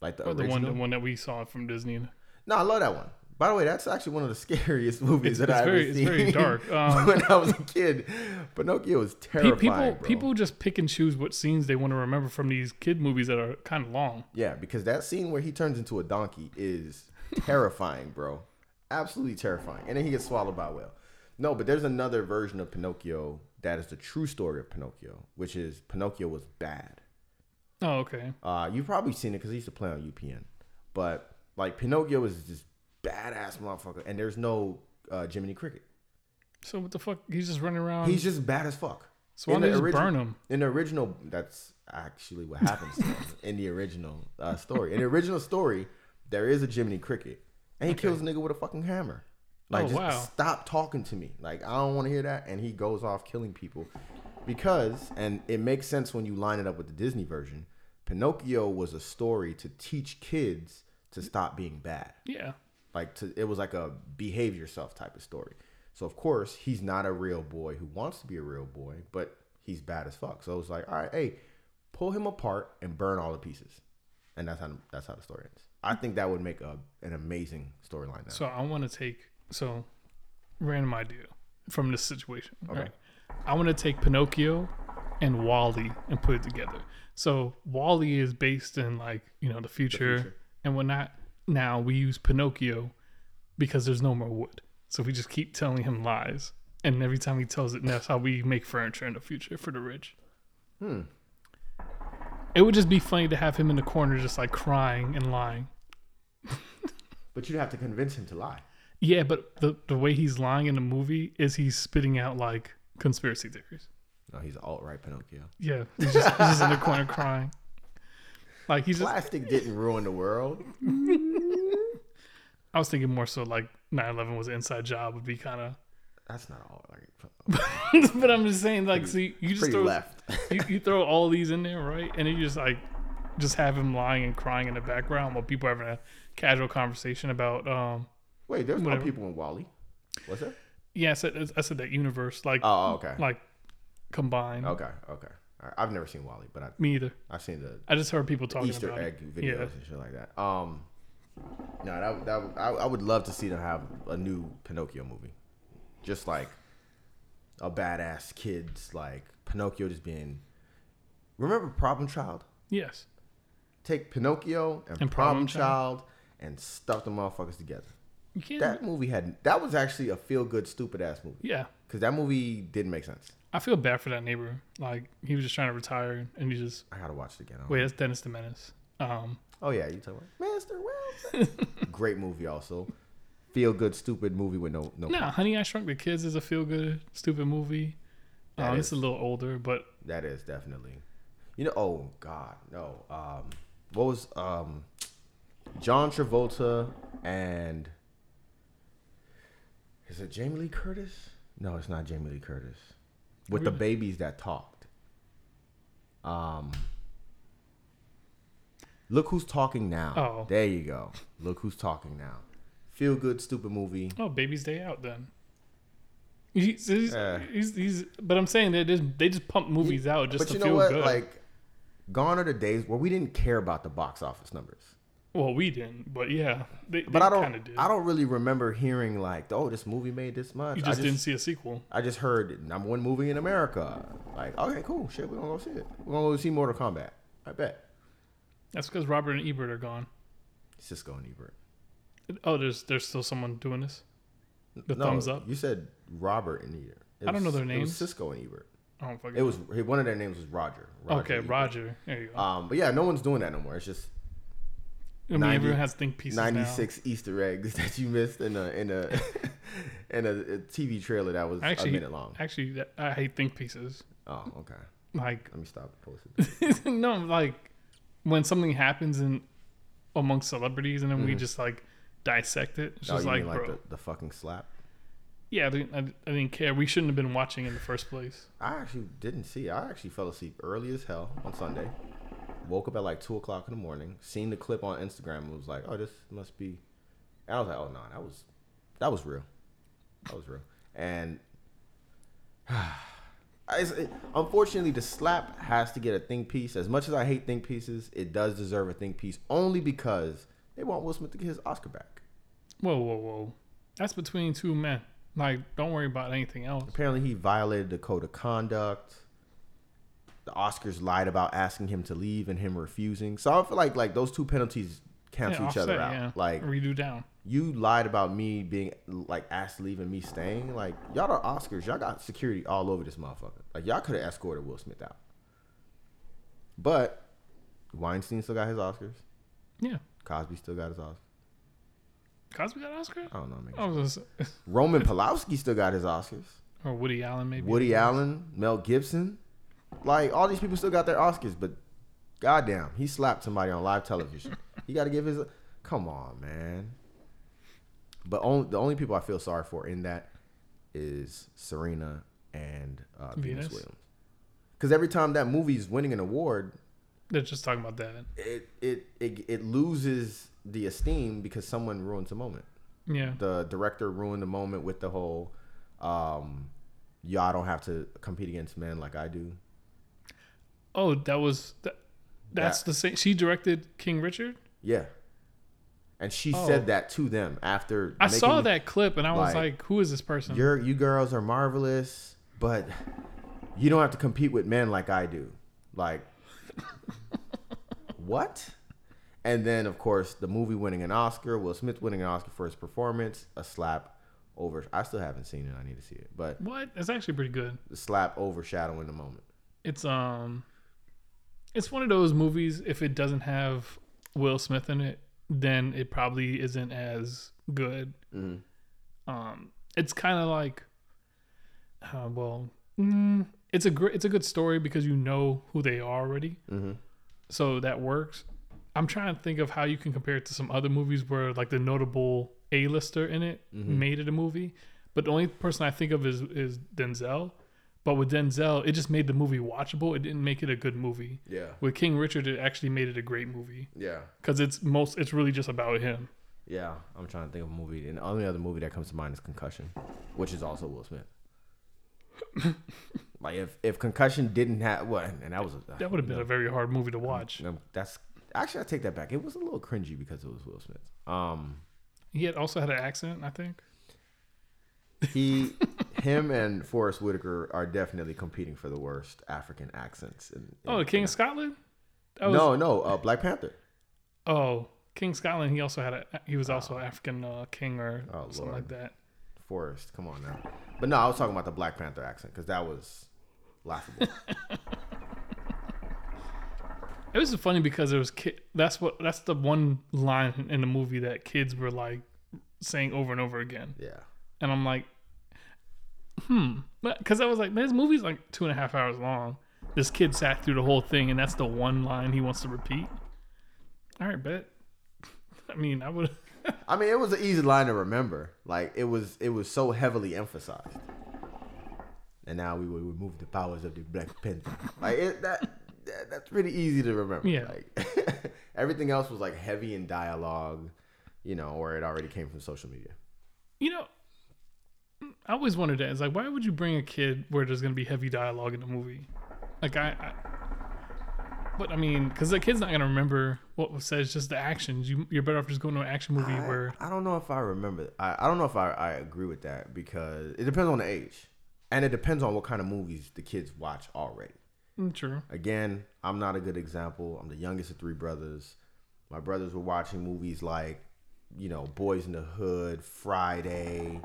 like the or the one the one that we saw from Disney. No, I love that one. By the way, that's actually one of the scariest movies It's, that it's I very ever it's seen. very dark. Um, when I was a kid, Pinocchio was terrifying. people bro. people just pick and choose what scenes they want to remember from these kid movies that are kind of long. Yeah, because that scene where he turns into a donkey is terrifying, bro. Absolutely terrifying. And then he gets swallowed by a whale. No, but there's another version of Pinocchio that is the true story of Pinocchio, which is Pinocchio was bad. Oh, okay. Uh, you've probably seen it because he used to play on UPN. But like Pinocchio is this badass motherfucker, and there's no uh, Jiminy Cricket. So what the fuck? He's just running around. He's just bad as fuck. so why in don't the they just origi- burn him? In the original, that's actually what happens in the original uh, story. In the original story, there is a Jiminy Cricket, and he kills a nigga with a fucking hammer. Like, Oh, just wow. stop talking to me. Like, I don't want to hear that. And he goes off killing people because, and it makes sense when you line it up with the Disney version. Pinocchio was a story to teach kids to stop being bad Yeah. like to it was like a behave yourself type of story so of course he's not a real boy who wants to be a real boy but he's bad as fuck so it's like all right hey pull him apart and burn all the pieces and that's how that's how the story ends i think that would make a, an amazing storyline So I want to take so random idea from this situation. Okay. right? I want to take Pinocchio and WALL-E and put it together. So WALL-E is based in like you know the future, future. and whatnot. Now we use Pinocchio because there's no more wood. So we just keep telling him lies, and every time he tells it, that's how we make furniture in the future for the rich. hmm It would just be funny to have him in the corner, just like crying and lying. but you'd have to convince him to lie Yeah, but the the way he's lying in the movie is he's spitting out like conspiracy theories. no he's alt-right pinocchio Yeah, he's just, he's just in the corner crying. Like he's just. plastic didn't ruin the world I was thinking more so like 9/11 was an inside job would be kind of. that's not all like but I'm just saying like see you just throw left you, you throw all these in there right, and then you just like just have him lying and crying in the background while people are having a casual conversation about um wait there's no people in WALL-E was there yeah I said I said that universe like oh okay like combined. okay okay I- I've never seen WALL-E, but I, Me either. I've seen the I just heard people talking Easter about egg it. videos Yeah. and shit like that. Um, no, that that I, I would love to see them have a new Pinocchio movie, just like a badass kids like Pinocchio just being. Remember Problem Child? Yes. Take Pinocchio and, And Problem, Problem Child and stuff the motherfuckers together. You can't. That movie had that was actually a feel good stupid ass movie yeah. because that movie didn't make sense. I feel bad for that neighbor. Like he was just trying to retire, and he just I gotta watch it again. Wait. That's Dennis the Menace. Um, Oh yeah, you talking about Mr. Wilson? Great movie also. Feel good stupid movie with no no. no, Honey I Shrunk the Kids is a feel good stupid movie. That Um, is. it's a little older, but That is definitely. You know, oh God, no. Um, what was um, John Travolta and is it Jamie Lee Curtis? No, it's not Jamie Lee Curtis. With the babies that talked. Um, look who's talking now. Oh. there you go. Look who's talking now. Feel good, stupid movie. oh, Baby's Day Out then. He's, he's, Yeah. he's, he's, but I'm saying they just they just pump movies out just but to you know feel what? good. Like, gone are the days where we didn't care about the box office numbers. Well, we didn't, but yeah, they, But they I don't. kind of did. I don't really remember hearing like, "Oh, this movie made this much." you I just, didn't see a sequel. I just heard number one movie in America. Like, okay, cool, shit, we're gonna go see it. We're gonna go see Mortal Kombat. I bet. That's because Robert and Ebert are gone. Siskel and Ebert. Oh, there's there's still someone doing this. The thumbs up? You said Robert and Ebert. It I don't know their It names. was Siskel and Ebert. I don't fucking It was one of their names was Roger. Roger okay, Ebert. Roger. There you go. Um, but yeah, no one's doing that no more. It's just I mean, 90 everyone has think pieces now. 96 Easter eggs that you missed in a in a in a, a TV trailer that was Actually, a minute long. Actually, that, I hate think pieces. Oh, okay. Like Let me stop posting. no, like when something happens in amongst celebrities and then we Mhm. just like dissect it. It's Oh, just like, like the, the fucking slap? yeah, I didn't, I, I didn't care. We shouldn't have been watching in the first place. I actually didn't see. I actually fell asleep early as hell on Sunday. Woke up at like two o'clock in the morning. Seen the clip on Instagram. and Was like, oh, this must be. And I was like, oh no, that was that was real. That was real. And it, unfortunately, the slap has to get a think piece. As much as I hate think pieces, it does deserve a think piece only because they want Will Smith to get his Oscar back. Whoa, whoa, whoa. That's between two men. Like, don't worry about anything else. Apparently, he violated the code of conduct. The Oscars lied about asking him to leave and him refusing. So I feel like like those two penalties cancel Yeah, each other out. yeah. Like redo down. you lied about me being like asked to leave and me staying. Like y'all are Oscars. Y'all got security all over this motherfucker. Like y'all could have escorted Will Smith out. But Weinstein still got his Oscars. Yeah. Cosby still got his Oscars. Cosby got Oscar? I don't know. Maybe. I was Roman Pulowski still got his Oscars. or Woody Allen maybe. Woody Allen, Mel Gibson, like all these people still got their Oscars, but goddamn, he slapped somebody on live television. he got to give his. Come on, man. But only the only people I feel sorry for in that is Serena and uh, Venus. Venus? Williams, because every time that movie's winning an award, They're just talking about that. it it it, it loses the esteem because someone ruins the moment. Yeah. the director ruined the moment with the whole um y'all don't have to compete against men like I do. Oh, that was that. That's That- the same. She directed King Richard. Yeah. And she Oh. said that to them after I saw that clip and I was like, like, "Who is this person?" You're you girls are marvelous, but you don't have to compete with men like I do. Like what? And then of course the movie winning an Oscar, Will Smith winning an Oscar for his performance, a slap over I still haven't seen it, I need to see it. But What? It's actually pretty good. the slap overshadowing the moment. It's um, it's one of those movies. If it doesn't have Will Smith in it, then it probably isn't as good. Mhm. Um, it's kind of like, uh, well, mm, it's a great, it's a good story because you know who they are already, Mm-hmm. so that works. I'm trying to think of how you can compare it to some other movies where like the notable A-lister in it Mhm. made it a movie, but the only person I think of is is Denzel. But with Denzel, it just made the movie watchable. It didn't make it a good movie. Yeah. With King Richard, it actually made it a great movie Yeah. because it's most it's really just about him. Yeah. I'm trying to think of a movie. And the only other movie that comes to mind is Concussion, which is also Will Smith. Like if if concussion didn't have what, and that was a, That would have been no, a very hard movie to watch. no, that's actually I take that back. It was a little cringy because it was Will Smith. Um, He had also had an accent, I think. he, him, and Forest Whitaker are definitely competing for the worst African accents. In, in- Oh, the King in- of Scotland. That was, no, no, uh, Black Panther. Oh, King Scotland. He also had a. He was also an African uh, king or Oh, something Lord. like that. Forest, come on now. But no, I was talking about the Black Panther accent because that was laughable. It was funny because it was kid. That's what. That's the one line in the movie that kids were like saying over and over again, yeah. and I'm like, hmm, because I was like, man, this movie's like two and a half hours long. This kid sat through the whole thing, and that's the one line he wants to repeat. All right, bet. I mean, I would. I mean, it was an easy line to remember. Like it was, it was so heavily emphasized. And now we will remove the powers of the Black Panther. Like it, that, that, that's pretty easy to remember. Yeah. Like everything else was like heavy in dialogue, you know, or it already came from social media. You know, I always wondered that. It's like, why would you bring a kid where there's gonna be heavy dialogue in the movie? Like I, I but I mean, because the kid's not gonna remember what was said. It's just the actions. You, you're better off just going to an action movie I, where I don't know if I remember. I, I don't know if I, I agree with that because it depends on the age, and it depends on what kind of movies the kids watch already. Mm, true. Again, I'm not a good example. I'm the youngest of three brothers. My brothers were watching movies like, you know, Boys in the Hood, Friday,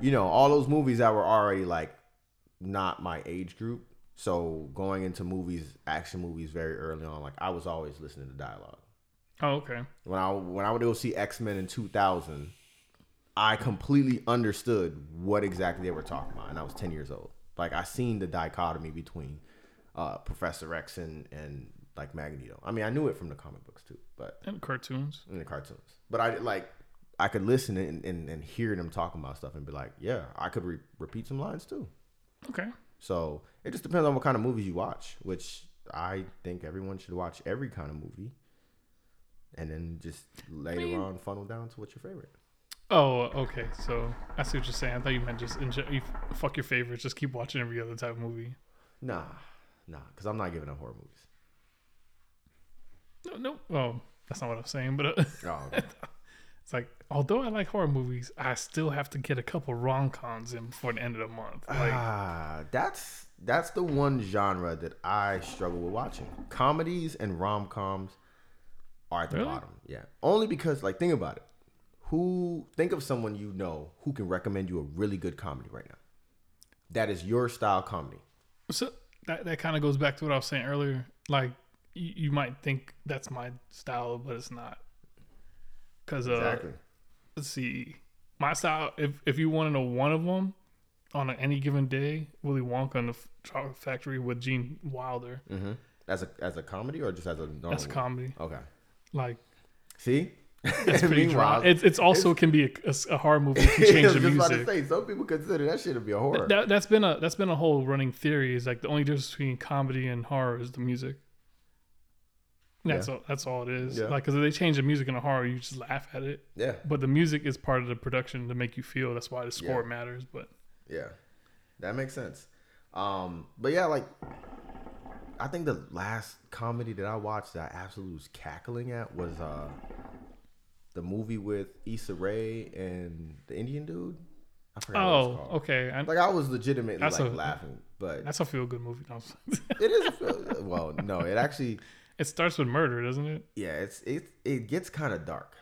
you know, all those movies that were already like not my age group. So going into movies, action movies very early on, like I was always listening to dialogue. Oh, okay. When I when I would go see X Men in 2000, I completely understood what exactly they were talking about, and I was 10 years old. Like I seen the dichotomy between uh, Professor X and and like Magneto. I mean, I knew it from the comic books too, but And cartoons. in the cartoons. But I like I could listen and, and, and hear them talking about stuff and be like, yeah, I could re- repeat some lines too. Okay. So it just depends on what kind of movies you watch, which I think everyone should watch every kind of movie. And then just later mean- on funnel down to what's your favorite. Oh, okay. So I see what you're saying. I thought you meant just enjoy, you fuck your favorites. Just keep watching every other type of movie. Nah, nah, because I'm not giving up horror movies. No, no. Oh, that's not what I'm saying. But uh, Oh, okay. it's like, although I like horror movies, I still have to get a couple rom coms in before the end of the month. Like, ah, that's that's the one genre that I struggle with watching. Comedies and rom coms are at the Really? bottom. Yeah, only because like think about it. Who think of someone you know who can recommend you a really good comedy right now? That is your style comedy. So that that kind of goes back to what I was saying earlier. Like you, you might think that's my style, but it's not. Cause uh, Exactly. let's see, my style. If if you want to know one of them, on any given day, Willy Wonka and the Chocolate Factory with Gene Wilder. hmm As a as a comedy or just as a normal That's a comedy. Okay. Like See. it's pretty dry. It's it's also can be a, a, a horror movie. If you change the just about to say some people consider that shit to be a horror. That, that's been a that's been a whole running theory. Is like the only difference between comedy and horror is the music. That's all. That's all it is. Yeah. Like, because if they change the music in a horror, you just laugh at it. yeah. But the music is part of the production to make you feel. That's why the score Yeah. matters. But Yeah, that makes sense. Um, but yeah, like I think the last comedy that I watched that I absolutely was cackling at was uh the movie with Issa Rae and the Indian dude. I forgot what it's oh, called. okay, I, Like I was legitimately like a- laughing, but that's a feel good movie. No, it is a feel- well, no, it actually it starts with murder, doesn't it? yeah, it's it it gets kind of dark.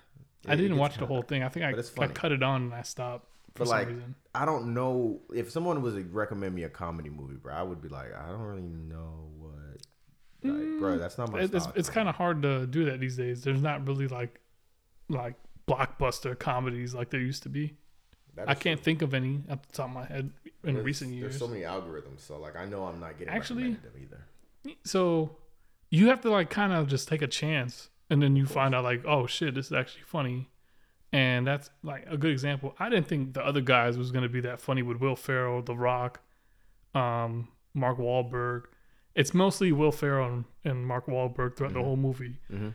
I It- it didn't watch the whole thing. I think I, I cut it on and I stopped for But some like, reason. I don't know if someone was to recommend me a comedy movie, bro. I would be like, I don't really know what, like, bro. Mm, that's not my. It, it's it's kind of hard to do that these days. There's not really like like blockbuster comedies like there used to be. I can't true. think of any at the top of my head in There's- recent years. There's so many algorithms, so like I know I'm not getting Actually- them either. so you have to like kind of just take a chance and then you find out like oh shit this is actually funny. And that's like a good example. I didn't think the other guys was going to be that funny with will ferrell the rock um mark Wahlberg. it's mostly will ferrell and, and mark Wahlberg throughout the whole movie. Mhm.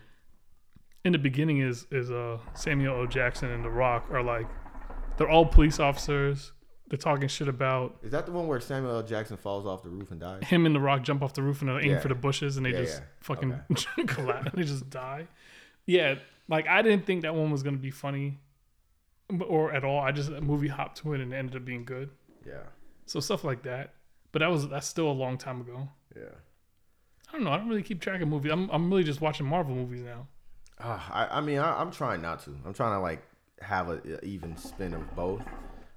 in the beginning is is uh samuel o jackson and the rock are like they're all police officers they're talking shit about Is that the one where Samuel L. Jackson falls off the roof and dies? him and The Rock jump off the roof and they aim Yeah. for the bushes and they Yeah, just yeah. fucking collapse. They just die. Yeah, like I didn't think that one was gonna be funny, or at all. I just movie hopped to it and it ended up being good. Yeah, So stuff like that. But that was that's still a long time ago. yeah. I don't know. I don't really keep track of movies. I'm I'm really just watching Marvel movies now. Uh, I, I mean, I, I'm trying not to. I'm trying to like have a, a even spin of both.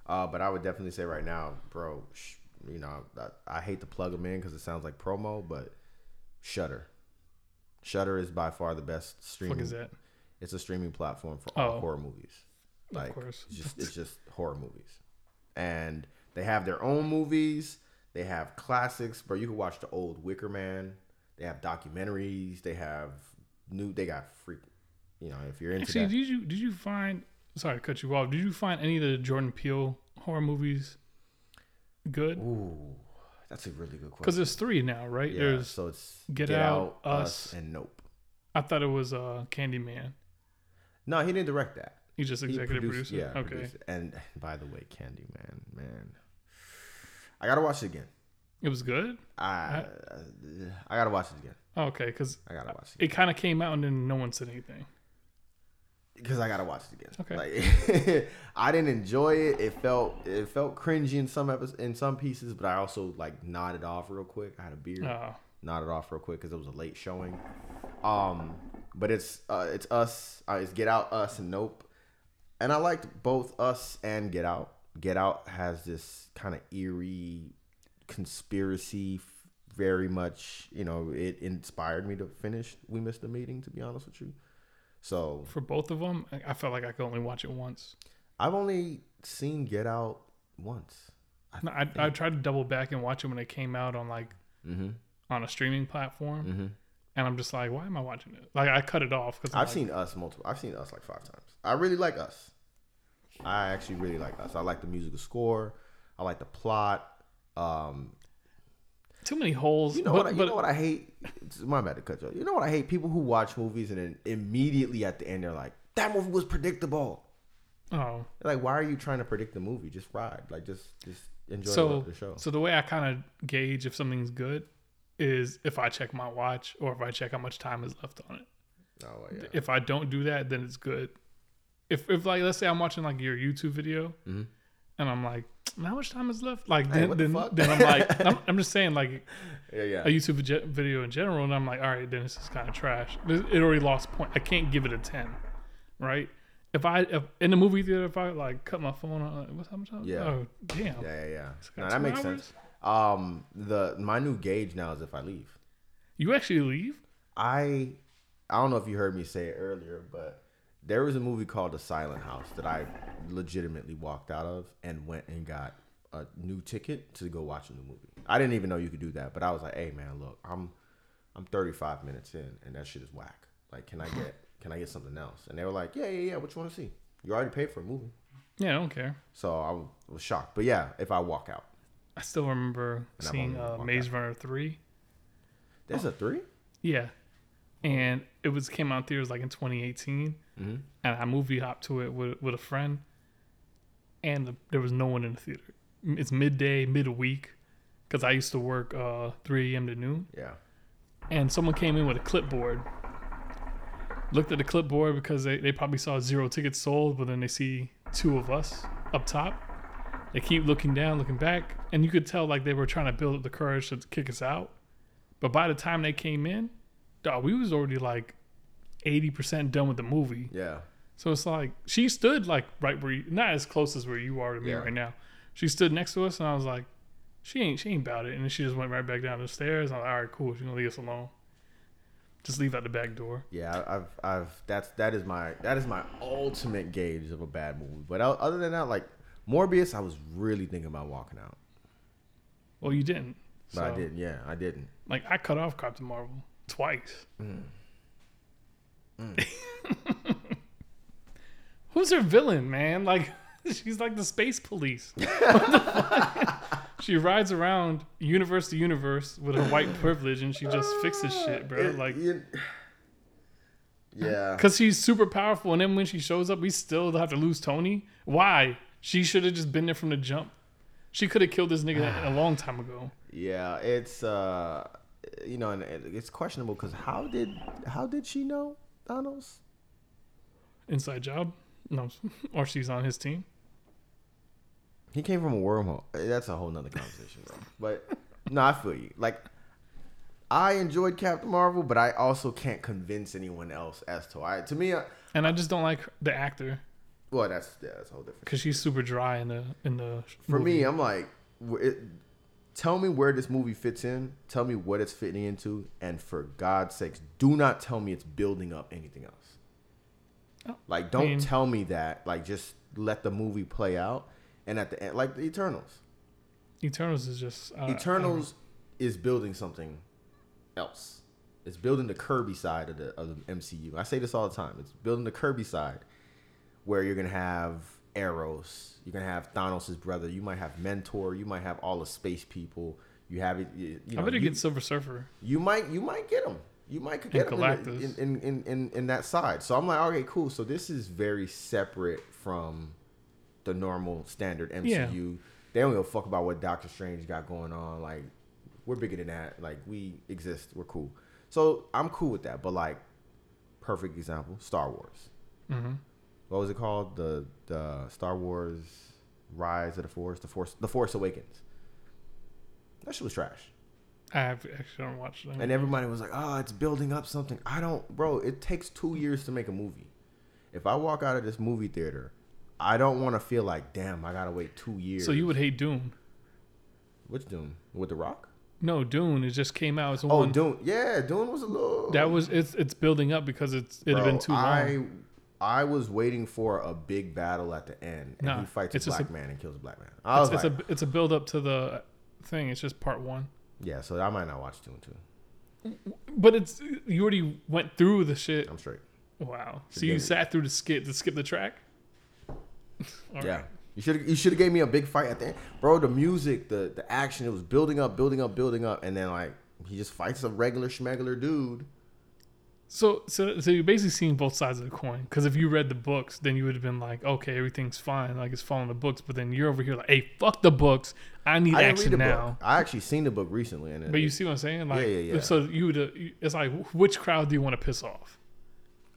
Uh, but I would definitely say right now, bro. Sh- you know, I, I hate to plug them in because it sounds like promo, but Shudder. Shudder is by far the best streaming. Fuck is that? It's a streaming platform for all Oh. horror movies. Like, of course. It's just it's just horror movies, and they have their own movies. They have classics, bro. You can watch the old Wicker Man. They have documentaries. They have new. They got freak. You know, if you're into Actually, that, did you did you find? Sorry to cut you off. Did you find any of the Jordan Peele horror movies good? ooh, that's a really good question. Because there's three now, right? Yeah, There's. so it's Get Out, Us. and Nope. I thought it was uh, Candyman. No, he didn't direct that. He just He executive produced- producer. Yeah, okay. produced. And by the way, Candyman, man, I gotta watch it again. It was good. I I gotta watch it again. Okay, because I gotta watch it. it kind of came out and then no one said anything. Because I gotta watch it again. Okay. Like, I didn't enjoy it. It felt it felt cringy in some episodes, in some pieces, but I also like nodded off real quick. I had a beer, Uh, nodded off real quick because it was a late showing. Um, but it's uh, it's us. Uh, it's Get Out, Us, and Nope. And I liked both Us and Get Out. Get Out has this kind of eerie conspiracy. Very much, you know, it inspired me to finish. We missed the meeting, to be honest with you. So for both of them, I I felt like I could only watch it once. I've only seen Get Out once. No, I, I tried to double back and watch it when it came out on like Mm-hmm. on a streaming platform, Mm-hmm. and I'm just like, why am I watching it? Like I cut it off because I've seen Us multiple. I've seen Us like five times. I really like Us. I actually really like Us. I like the musical score. I like the plot. Um, too many holes. you know but, what? I, you but know what I hate. My bad to cut you. off. You know what I hate? People who watch movies and then immediately at the end they're like, "That movie was predictable." oh, Like, why are you trying to predict the movie? Just ride. Like, just just enjoy so the show. so the way I kind of gauge if something's good is if I check my watch or if I check how much time is left on it. Oh yeah. If I don't do that, then it's good. If if like let's say I'm watching like your YouTube video Mhm. And I'm like, how much time is left? Like Hey, then what the then, then I'm like, I'm, I'm just saying like Yeah, yeah. a YouTube video in general, and I'm like, all right, then this is kind of trash. It already lost point. I can't give it a ten, right? If I if, in the movie theater, if I like cut my phone on, like, what's how much? time? Yeah. Oh damn. Yeah, yeah, yeah. No, that makes hours? sense. Um, the my new gauge now is if I leave. You actually leave? I I don't know if you heard me say it earlier, but there was a movie called The Silent House that I legitimately walked out of and went and got a new ticket to go watch a new movie. I didn't even know you could do that, but I was like, "Hey man, look, I'm I'm 35 minutes in and that shit is whack. Like, can I get can I get something else?" And they were like, "Yeah, yeah, yeah. What you want to see? You already paid for a movie." Yeah, I don't care. So I was- shocked. But yeah, if I walk out, I still remember And seeing uh, Maze out. Runner three. there's a three. Yeah, and it was came out theaters like in 2018, Mm-hmm. and I movie hopped to it with with a friend, and the, there was no one in the theater. It's midday, midweek, because I used to work uh 3 a.m. to noon. Yeah. and someone came in with a clipboard looked at the clipboard because they, they probably saw zero tickets sold but then they see two of us up top they keep looking down looking back and you could tell like they were trying to build up the courage to kick us out but by the time they came in dog, we was already like 80% done with the movie Yeah. so it's like she stood like right where you, not as close as where you are to me Yeah. right now. She stood next to us, and I was like, she ain't she ain't about it. And then she just went right back down the stairs. I'm like, all right, cool. She's gonna leave us alone. Just leave out the back door. Yeah, I've, I've, that's, that is my, that is my ultimate gauge of a bad movie. But other than that, like Morbius, I was really thinking about walking out, Well, you didn't. but I didn't. Yeah, I didn't. Like I cut off Captain Marvel twice. Who's her villain, man? Like she's like the space police. What the fuck? she rides around universe to universe with her white privilege, and she just fixes shit, bro. Like yeah, Because she's super powerful, and then when she shows up, we still have to lose Tony. Why? She should have just been there from the jump. She could have killed this nigga a long time ago. Yeah, it's uh, you know, and it- it's questionable because how did how did she know Donald's Inside job. No, or she's on his team. He came from a wormhole. Eh, That's a whole nother conversation, bro. But no, I feel you. Like, I enjoyed Captain Marvel, but I also can't convince anyone else as to why. To me, I, And I just don't like the actor well, that's yeah, that's a whole different. because she's super dry in the in the. For movie. me, I'm like, it, tell me where this movie fits in. Tell me what it's fitting into, and for God's sakes, do not tell me it's building up anything else. Oh, Like, don't mean- tell me that. Like, just let the movie play out, and at the end, like the Eternals. Eternals is just uh, Eternals is building something else. It's building the Kirby side of the of the MCU. I say this all the time. It's building the Kirby side, where you're gonna have Eros, you're gonna have Thanos' brother, you might have Mentor, you might have all the space people. You have it. You, you I better you, get Silver Surfer. you might you might get them. You might could get And them in, in, in, in, in that side. So I'm like, okay, cool. So this is very separate from the normal standard MCU. Yeah. They don't give a fuck about what Doctor Strange got going on. Like, we're bigger than that. Like, we exist. We're cool. So I'm cool with that. But like, perfect example, Star Wars. hmm What was it called? The the Star Wars Rise of the Force, the Force, the Force Awakens. That shit was trash. I have actually don't watch them. And everybody was like, "Oh, it's building up something." I don't, bro. It takes two years to make a movie. If I walk out of this movie theater, I don't want to feel like, "Damn, I gotta wait two years." so you would hate Dune? Which Dune with the Rock? No, Dune. It just came out as Oh, one. Dune. Yeah, Dune was a little. That was it's it's building up because it's it had been too long. I I was waiting for a big battle at the end, and Nah, he fights a black a- man and kills a black man. I was it's, like, it's a it's a build up to the thing. It's just part one. yeah. So I might not watch Dune too. But it's you already went through the shit. I'm straight. Wow. So Should you sat through the skit to skip the track. Yeah. right. You should you should have gave me a big fight at the end, bro. The music, the the action, it was building up, building up, building up, and then like he just fights a regular schmegular dude. So so so you're basically seeing both sides of the coin. Because if you read the books, then you would have been like, okay, everything's fine, like it's following the books. But then you're over here like, hey, fuck the books. I need I action now. book. I actually seen the book recently, and it, But you see what I'm saying? Like, Yeah, yeah, yeah. So you would, it's like, which crowd do you want to piss off?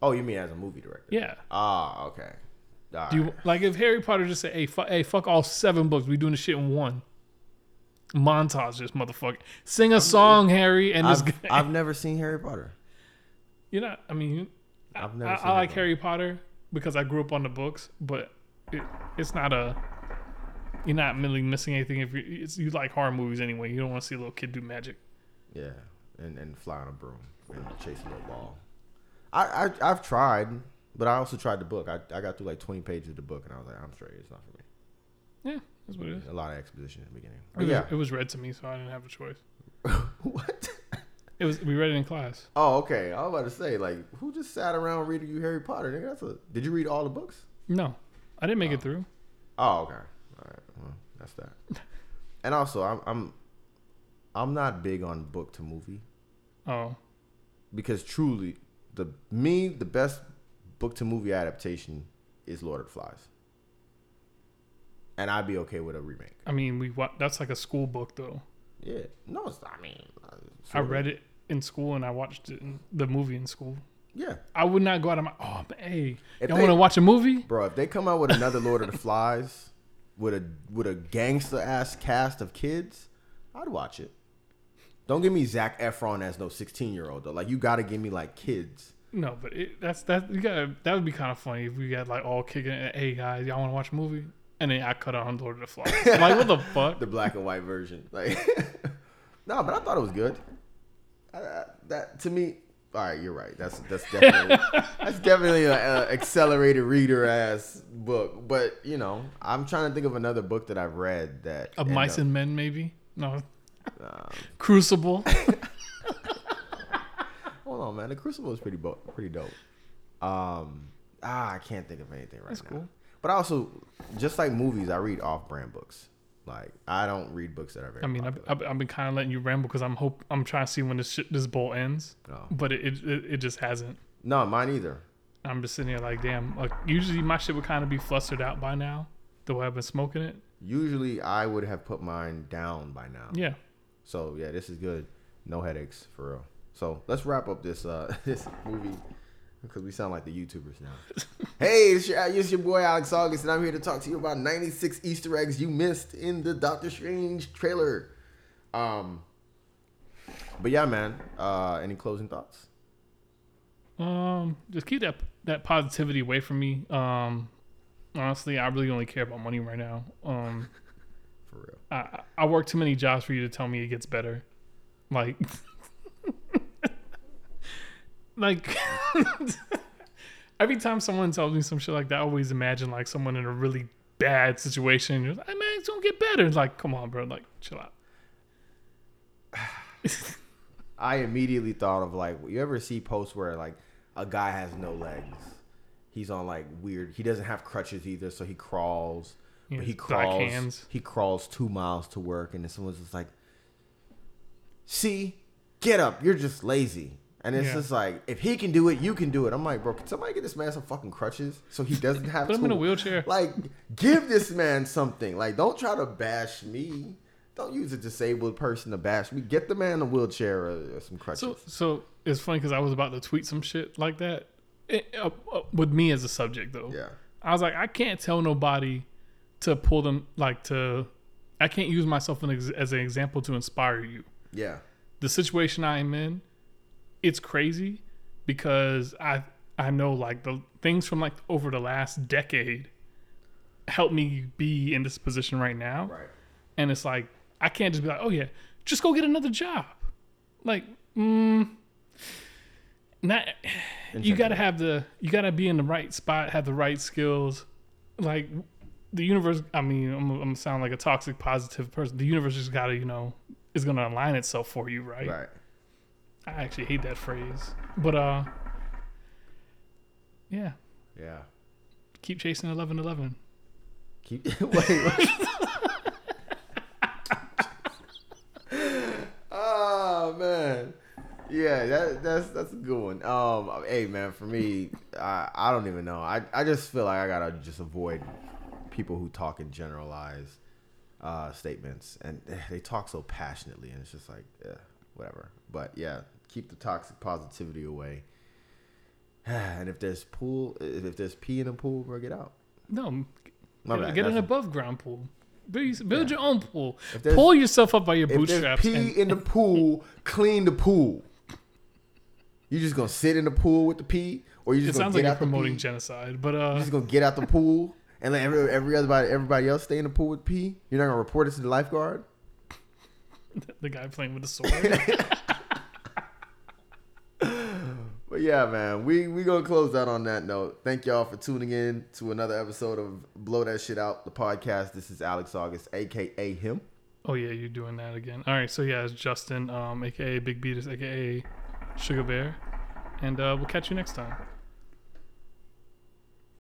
oh, you mean as a movie director? Yeah. Ah, okay. All Do you right. like if Harry Potter just said, "Hey, fu- hey, fuck all seven books. We doing the shit in one." Montage, this motherfucker. Sing a song, Harry, and this I've, guy. I've never seen Harry Potter. You're not. I mean, I've never I, seen I like Harry Potter because I grew up on the books, but it, it's not a. You're not really missing anything if you it's, you like horror movies anyway. You don't want to see a little kid do magic. Yeah, and and fly on a broom and chase a little ball. I, I I've tried, but I also tried the book. I, I got through like 20 pages of the book, and I was like, I'm straight. It's not for me. Yeah, that's what it is. A lot of exposition in the beginning. It was, yeah. it was read to me, so I didn't have a choice. what? It was we read it in class. Oh, okay. I was about to say, like, who just sat around reading you Harry Potter? Nigga, that's a. Did you read all the books? No, I didn't make it through. Oh, okay. All right. Well, that's that. and also, I'm I'm I'm not big on book to movie Oh, because truly, the me the best book to movie adaptation is Lord of the Flies, and I'd be okay with a remake. I mean, we that's like a school book though. Yeah. No, it's. I mean, uh, I of. read it in school and I watched it in the movie in school. Yeah, I would not go out of my oh hey, If y'all want to watch a movie? bro. If they come out with another Lord of the Flies with a with a gangster ass cast of kids, I'd watch it. Don't give me Zac Efron as no sixteen year old though. Like you got to give me like kids. No, but it, that's that you gotta that would be kind of funny if we got like all kicking. it, Hey guys, y'all want to watch a movie? And then I cut on Lord of the Flies. like what the fuck? the black and white version. Like, no, but I thought it was good. I, I- that to me, all right, you're right. That's that's definitely that's definitely an accelerated reader ass book. But you know, I'm trying to think of another book that I've read that Of Mice up- and Men, maybe? No, um, Crucible. hold on, man. The Crucible is pretty bo- pretty dope. Um, ah, I can't think of anything right That's now. cool. But I also, just like movies, I read off-brand books. Like I don't read books that are very. I mean, I've, popular. I've, I've been kind of letting you ramble because I'm hope I'm trying to see when this shit, this bowl ends, Oh. but it, it it just hasn't. no, mine either. I'm just sitting here like, damn. Like usually my shit would kind of be flustered out by now, the way I've been smoking it. Usually, I would have put mine down by now. Yeah. So yeah, this is good. No headaches for real. So let's wrap up this uh this movie because we sound like the YouTubers now. hey, it's your, it's your boy Alex August, and I'm here to talk to you about 96 Easter eggs you missed in the Doctor Strange trailer. Um, but yeah, man. Uh, any closing thoughts? Um, just keep that that positivity away from me. Um, honestly, I really only care about money right now. Um, For real. I I work too many jobs for you to tell me it gets better. Like, like every time someone tells me some shit like that, I always imagine like someone in a really bad situation. You're like, hey, man, it's gonna get better. It's like, come on, bro. Like, chill out. I immediately thought of like you ever see posts where like a guy has no legs. He's on like weird. He doesn't have crutches either, so he crawls. Yeah, but he crawls. hands. He crawls two miles to work, and then someone's just like, "See, get up. You're just lazy." And it's Yeah. just like, if he can do it, you can do it. I'm like, bro, can somebody get this man some fucking crutches so he doesn't have to. Put him to in a wheelchair. Like, give this man something. Like, don't try to bash me. Don't use a disabled person to bash me. Get the man a wheelchair or, or some crutches. So, so it's funny because I was about to tweet some shit like that It- uh, uh, with me as a subject, though. yeah. I was like, I can't tell nobody to pull them like to. I can't use myself an ex- as an example to inspire you. Yeah. The situation I am in, it's crazy because I I know like the things from like over the last decade helped me be in this position right now. Right. And it's like I can't just be like, oh yeah, just go get another job. Like, mm, not. You got to have the. You got to be in the right spot, have the right skills. Like the universe. I mean, I'm, I'm gonna sound like a toxic positive person. The universe just got to, you know, is gonna align itself for you, right? Right. I actually hate that phrase, but uh, yeah, Yeah. keep chasing eleven eleven. Keep wait. wait. oh man. Yeah, that that's that's a good one. Um, hey man, for me, I I don't even know. I I just feel like I gotta just avoid people who talk in generalized uh, statements, and eh, they talk so passionately, and it's just like, yeah, whatever. But yeah, keep the toxic positivity away. And if there's pool, if there's pee in a pool, bro, get out. No, My get, bad. get an above ground pool. Build, build Yeah. your own pool. Pull yourself up by your If there's bootstraps. pee and- in the pool, clean the pool. You just gonna sit in the pool with the pee, or you it just gonna sounds get like you're the promoting genocide, but You uh, just gonna get out the pool and let every, every everybody everybody else stay in the pool with pee. You're not gonna report it to the lifeguard. the guy playing with the sword. But yeah, man, we we gonna close out on that note. Thank y'all for tuning in to another episode of Blow That Shit Out, the podcast. This is Alex August, aka him. oh yeah, you're doing that again. All right, so yeah, it's Justin, um, aka Big Beatus, aka Sugar Bear, and uh, we'll catch you next time.